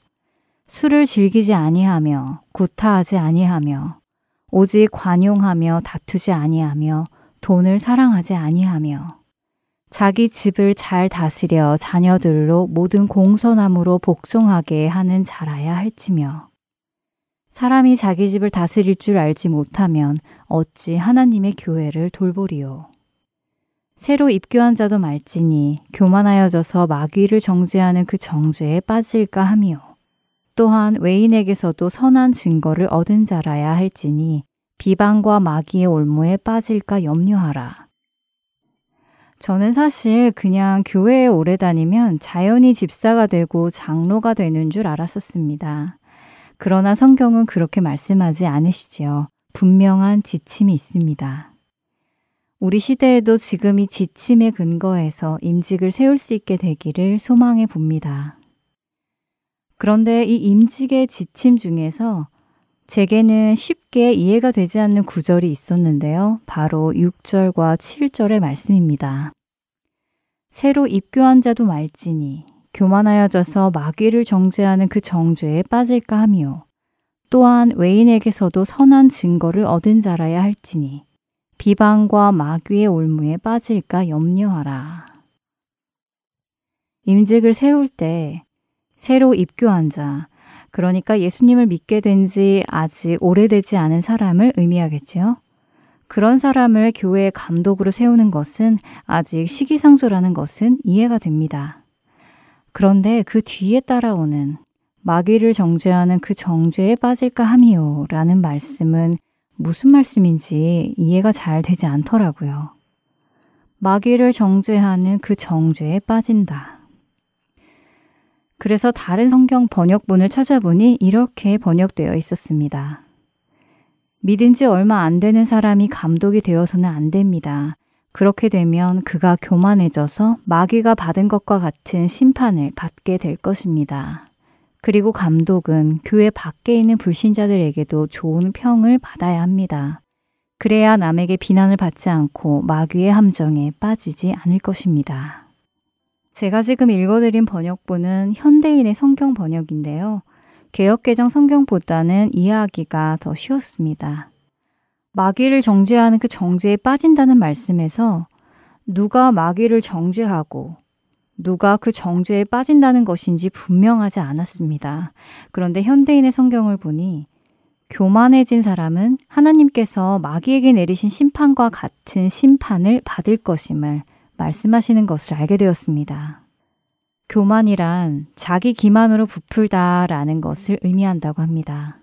술을 즐기지 아니하며 구타하지 아니하며 오직 관용하며 다투지 아니하며 돈을 사랑하지 아니하며 자기 집을 잘 다스려 자녀들로 모든 공선함으로 복종하게 하는 자라야 할지며 사람이 자기 집을 다스릴 줄 알지 못하면 어찌 하나님의 교회를 돌보리요. 새로 입교한 자도 말지니 교만하여져서 마귀를 정죄하는 그 정죄에 빠질까 하며 또한 외인에게서도 선한 증거를 얻은 자라야 할지니 비방과 마귀의 올무에 빠질까 염려하라. 저는 사실 그냥 교회에 오래 다니면 자연히 집사가 되고 장로가 되는 줄 알았었습니다. 그러나 성경은 그렇게 말씀하지 않으시지요. 분명한 지침이 있습니다. 우리 시대에도 지금 이 지침에 근거해서 임직을 세울 수 있게 되기를 소망해 봅니다. 그런데 이 임직의 지침 중에서 제게는 쉽게 이해가 되지 않는 구절이 있었는데요. 바로 6절과 7절의 말씀입니다. 새로 입교한 자도 말지니 교만하여져서 마귀를 정죄하는 그 정죄에 빠질까 하며 또한 외인에게서도 선한 증거를 얻은 자라야 할지니 비방과 마귀의 올무에 빠질까 염려하라. 임직을 세울 때 새로 입교한 자, 그러니까 예수님을 믿게 된 지 아직 오래되지 않은 사람을 의미하겠지요. 그런 사람을 교회의 감독으로 세우는 것은 아직 시기상조라는 것은 이해가 됩니다. 그런데 그 뒤에 따라오는 마귀를 정죄하는 그 정죄에 빠질까 함이요 라는 말씀은 무슨 말씀인지 이해가 잘 되지 않더라고요. 마귀를 정죄하는 그 정죄에 빠진다. 그래서 다른 성경 번역본을 찾아보니 이렇게 번역되어 있었습니다. 믿은 지 얼마 안 되는 사람이 감독이 되어서는 안 됩니다. 그렇게 되면 그가 교만해져서 마귀가 받은 것과 같은 심판을 받게 될 것입니다. 그리고 감독은 교회 밖에 있는 불신자들에게도 좋은 평을 받아야 합니다. 그래야 남에게 비난을 받지 않고 마귀의 함정에 빠지지 않을 것입니다. 제가 지금 읽어드린 번역본은 현대인의 성경 번역인데요. 개혁개정 성경보다는 이해하기가 더 쉬웠습니다. 마귀를 정죄하는 그 정죄에 빠진다는 말씀에서 누가 마귀를 정죄하고 누가 그 정죄에 빠진다는 것인지 분명하지 않았습니다. 그런데 현대인의 성경을 보니 교만해진 사람은 하나님께서 마귀에게 내리신 심판과 같은 심판을 받을 것임을 말씀하시는 것을 알게 되었습니다. 교만이란 자기 기만으로 부풀다라는 것을 의미한다고 합니다.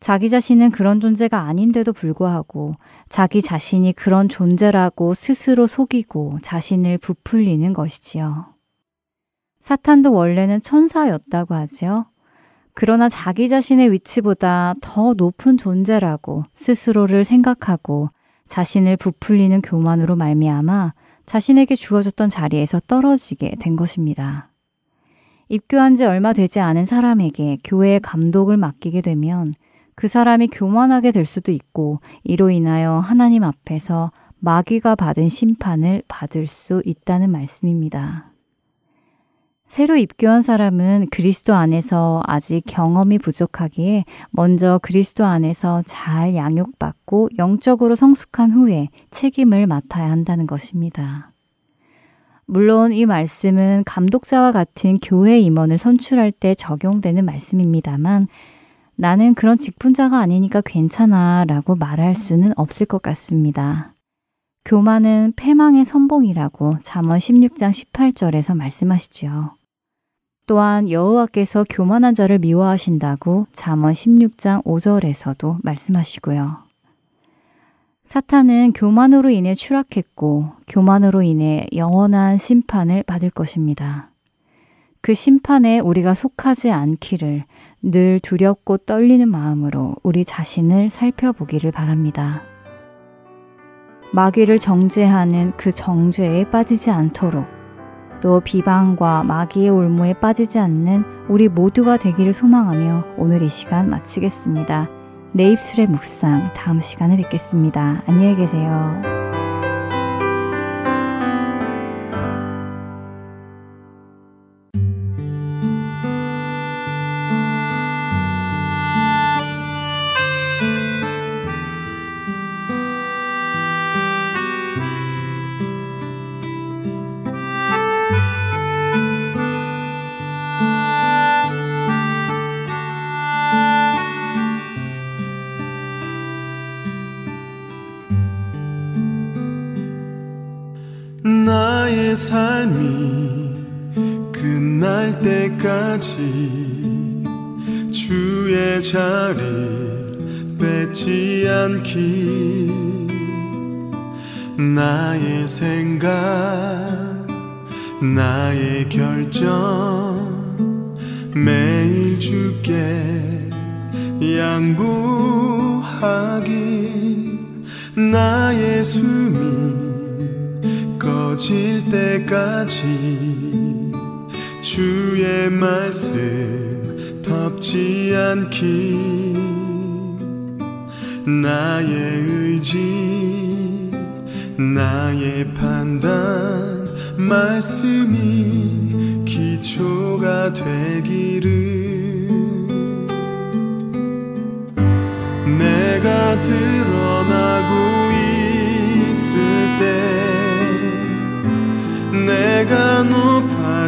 자기 자신은 그런 존재가 아닌데도 불구하고 자기 자신이 그런 존재라고 스스로 속이고 자신을 부풀리는 것이지요. 사탄도 원래는 천사였다고 하죠. 그러나 자기 자신의 위치보다 더 높은 존재라고 스스로를 생각하고 자신을 부풀리는 교만으로 말미암아 자신에게 주어졌던 자리에서 떨어지게 된 것입니다. 입교한 지 얼마 되지 않은 사람에게 교회의 감독을 맡기게 되면 그 사람이 교만하게 될 수도 있고 이로 인하여 하나님 앞에서 마귀가 받은 심판을 받을 수 있다는 말씀입니다. 새로 입교한 사람은 그리스도 안에서 아직 경험이 부족하기에 먼저 그리스도 안에서 잘 양육받고 영적으로 성숙한 후에 책임을 맡아야 한다는 것입니다. 물론 이 말씀은 감독자와 같은 교회 임원을 선출할 때 적용되는 말씀입니다만 나는 그런 직분자가 아니니까 괜찮아 라고 말할 수는 없을 것 같습니다. 교만은 패망의 선봉이라고 잠언 16장 18절에서 말씀하시지요. 또한 여호와께서 교만한 자를 미워하신다고 잠언 16장 5절에서도 말씀하시고요. 사탄은 교만으로 인해 추락했고 교만으로 인해 영원한 심판을 받을 것입니다. 그 심판에 우리가 속하지 않기를 늘 두렵고 떨리는 마음으로 우리 자신을 살펴보기를 바랍니다. 마귀를 정죄하는 그 정죄에 빠지지 않도록 또 비방과 마귀의 올무에 빠지지 않는 우리 모두가 되기를 소망하며 오늘 이 시간 마치겠습니다. 내 입술의 묵상 다음 시간에 뵙겠습니다. 안녕히 계세요. 끝날 때까지 주의 자리 뺏지 않기 나의 생각 나의 결정 매일 주께 양보하기 나의 숨이 꺼질 때까지 주의 말씀 덮지 않기. 나의 의지 나의 판단 말씀이 기초가 되기를. 내가 드러나고 있을 때 내가 높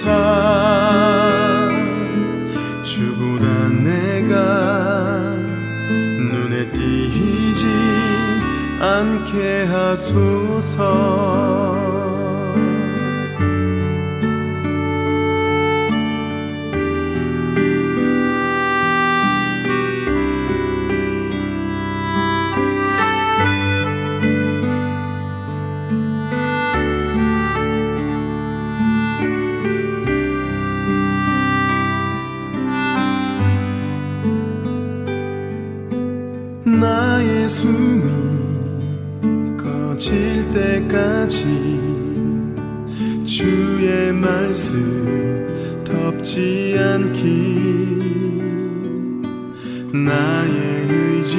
붙드사 주보다 내가 눈에 띄지 않게 하소서 말씀 덮지 않기. 나의 의지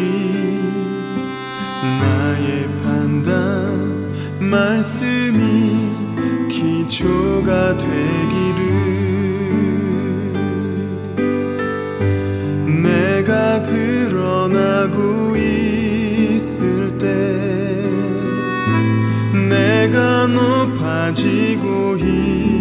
나의 판단 말씀이 기초가 되기를. 내가 드러나고 있을 때 내가 높아지고 있을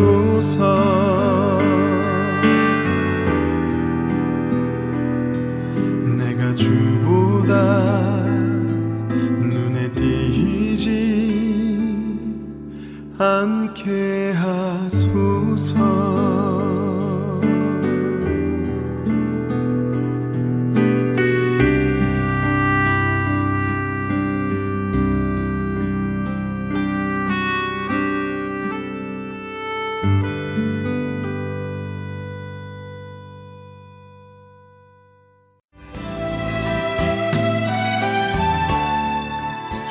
하소서. 내가 주보다 눈에 띄지 않게 하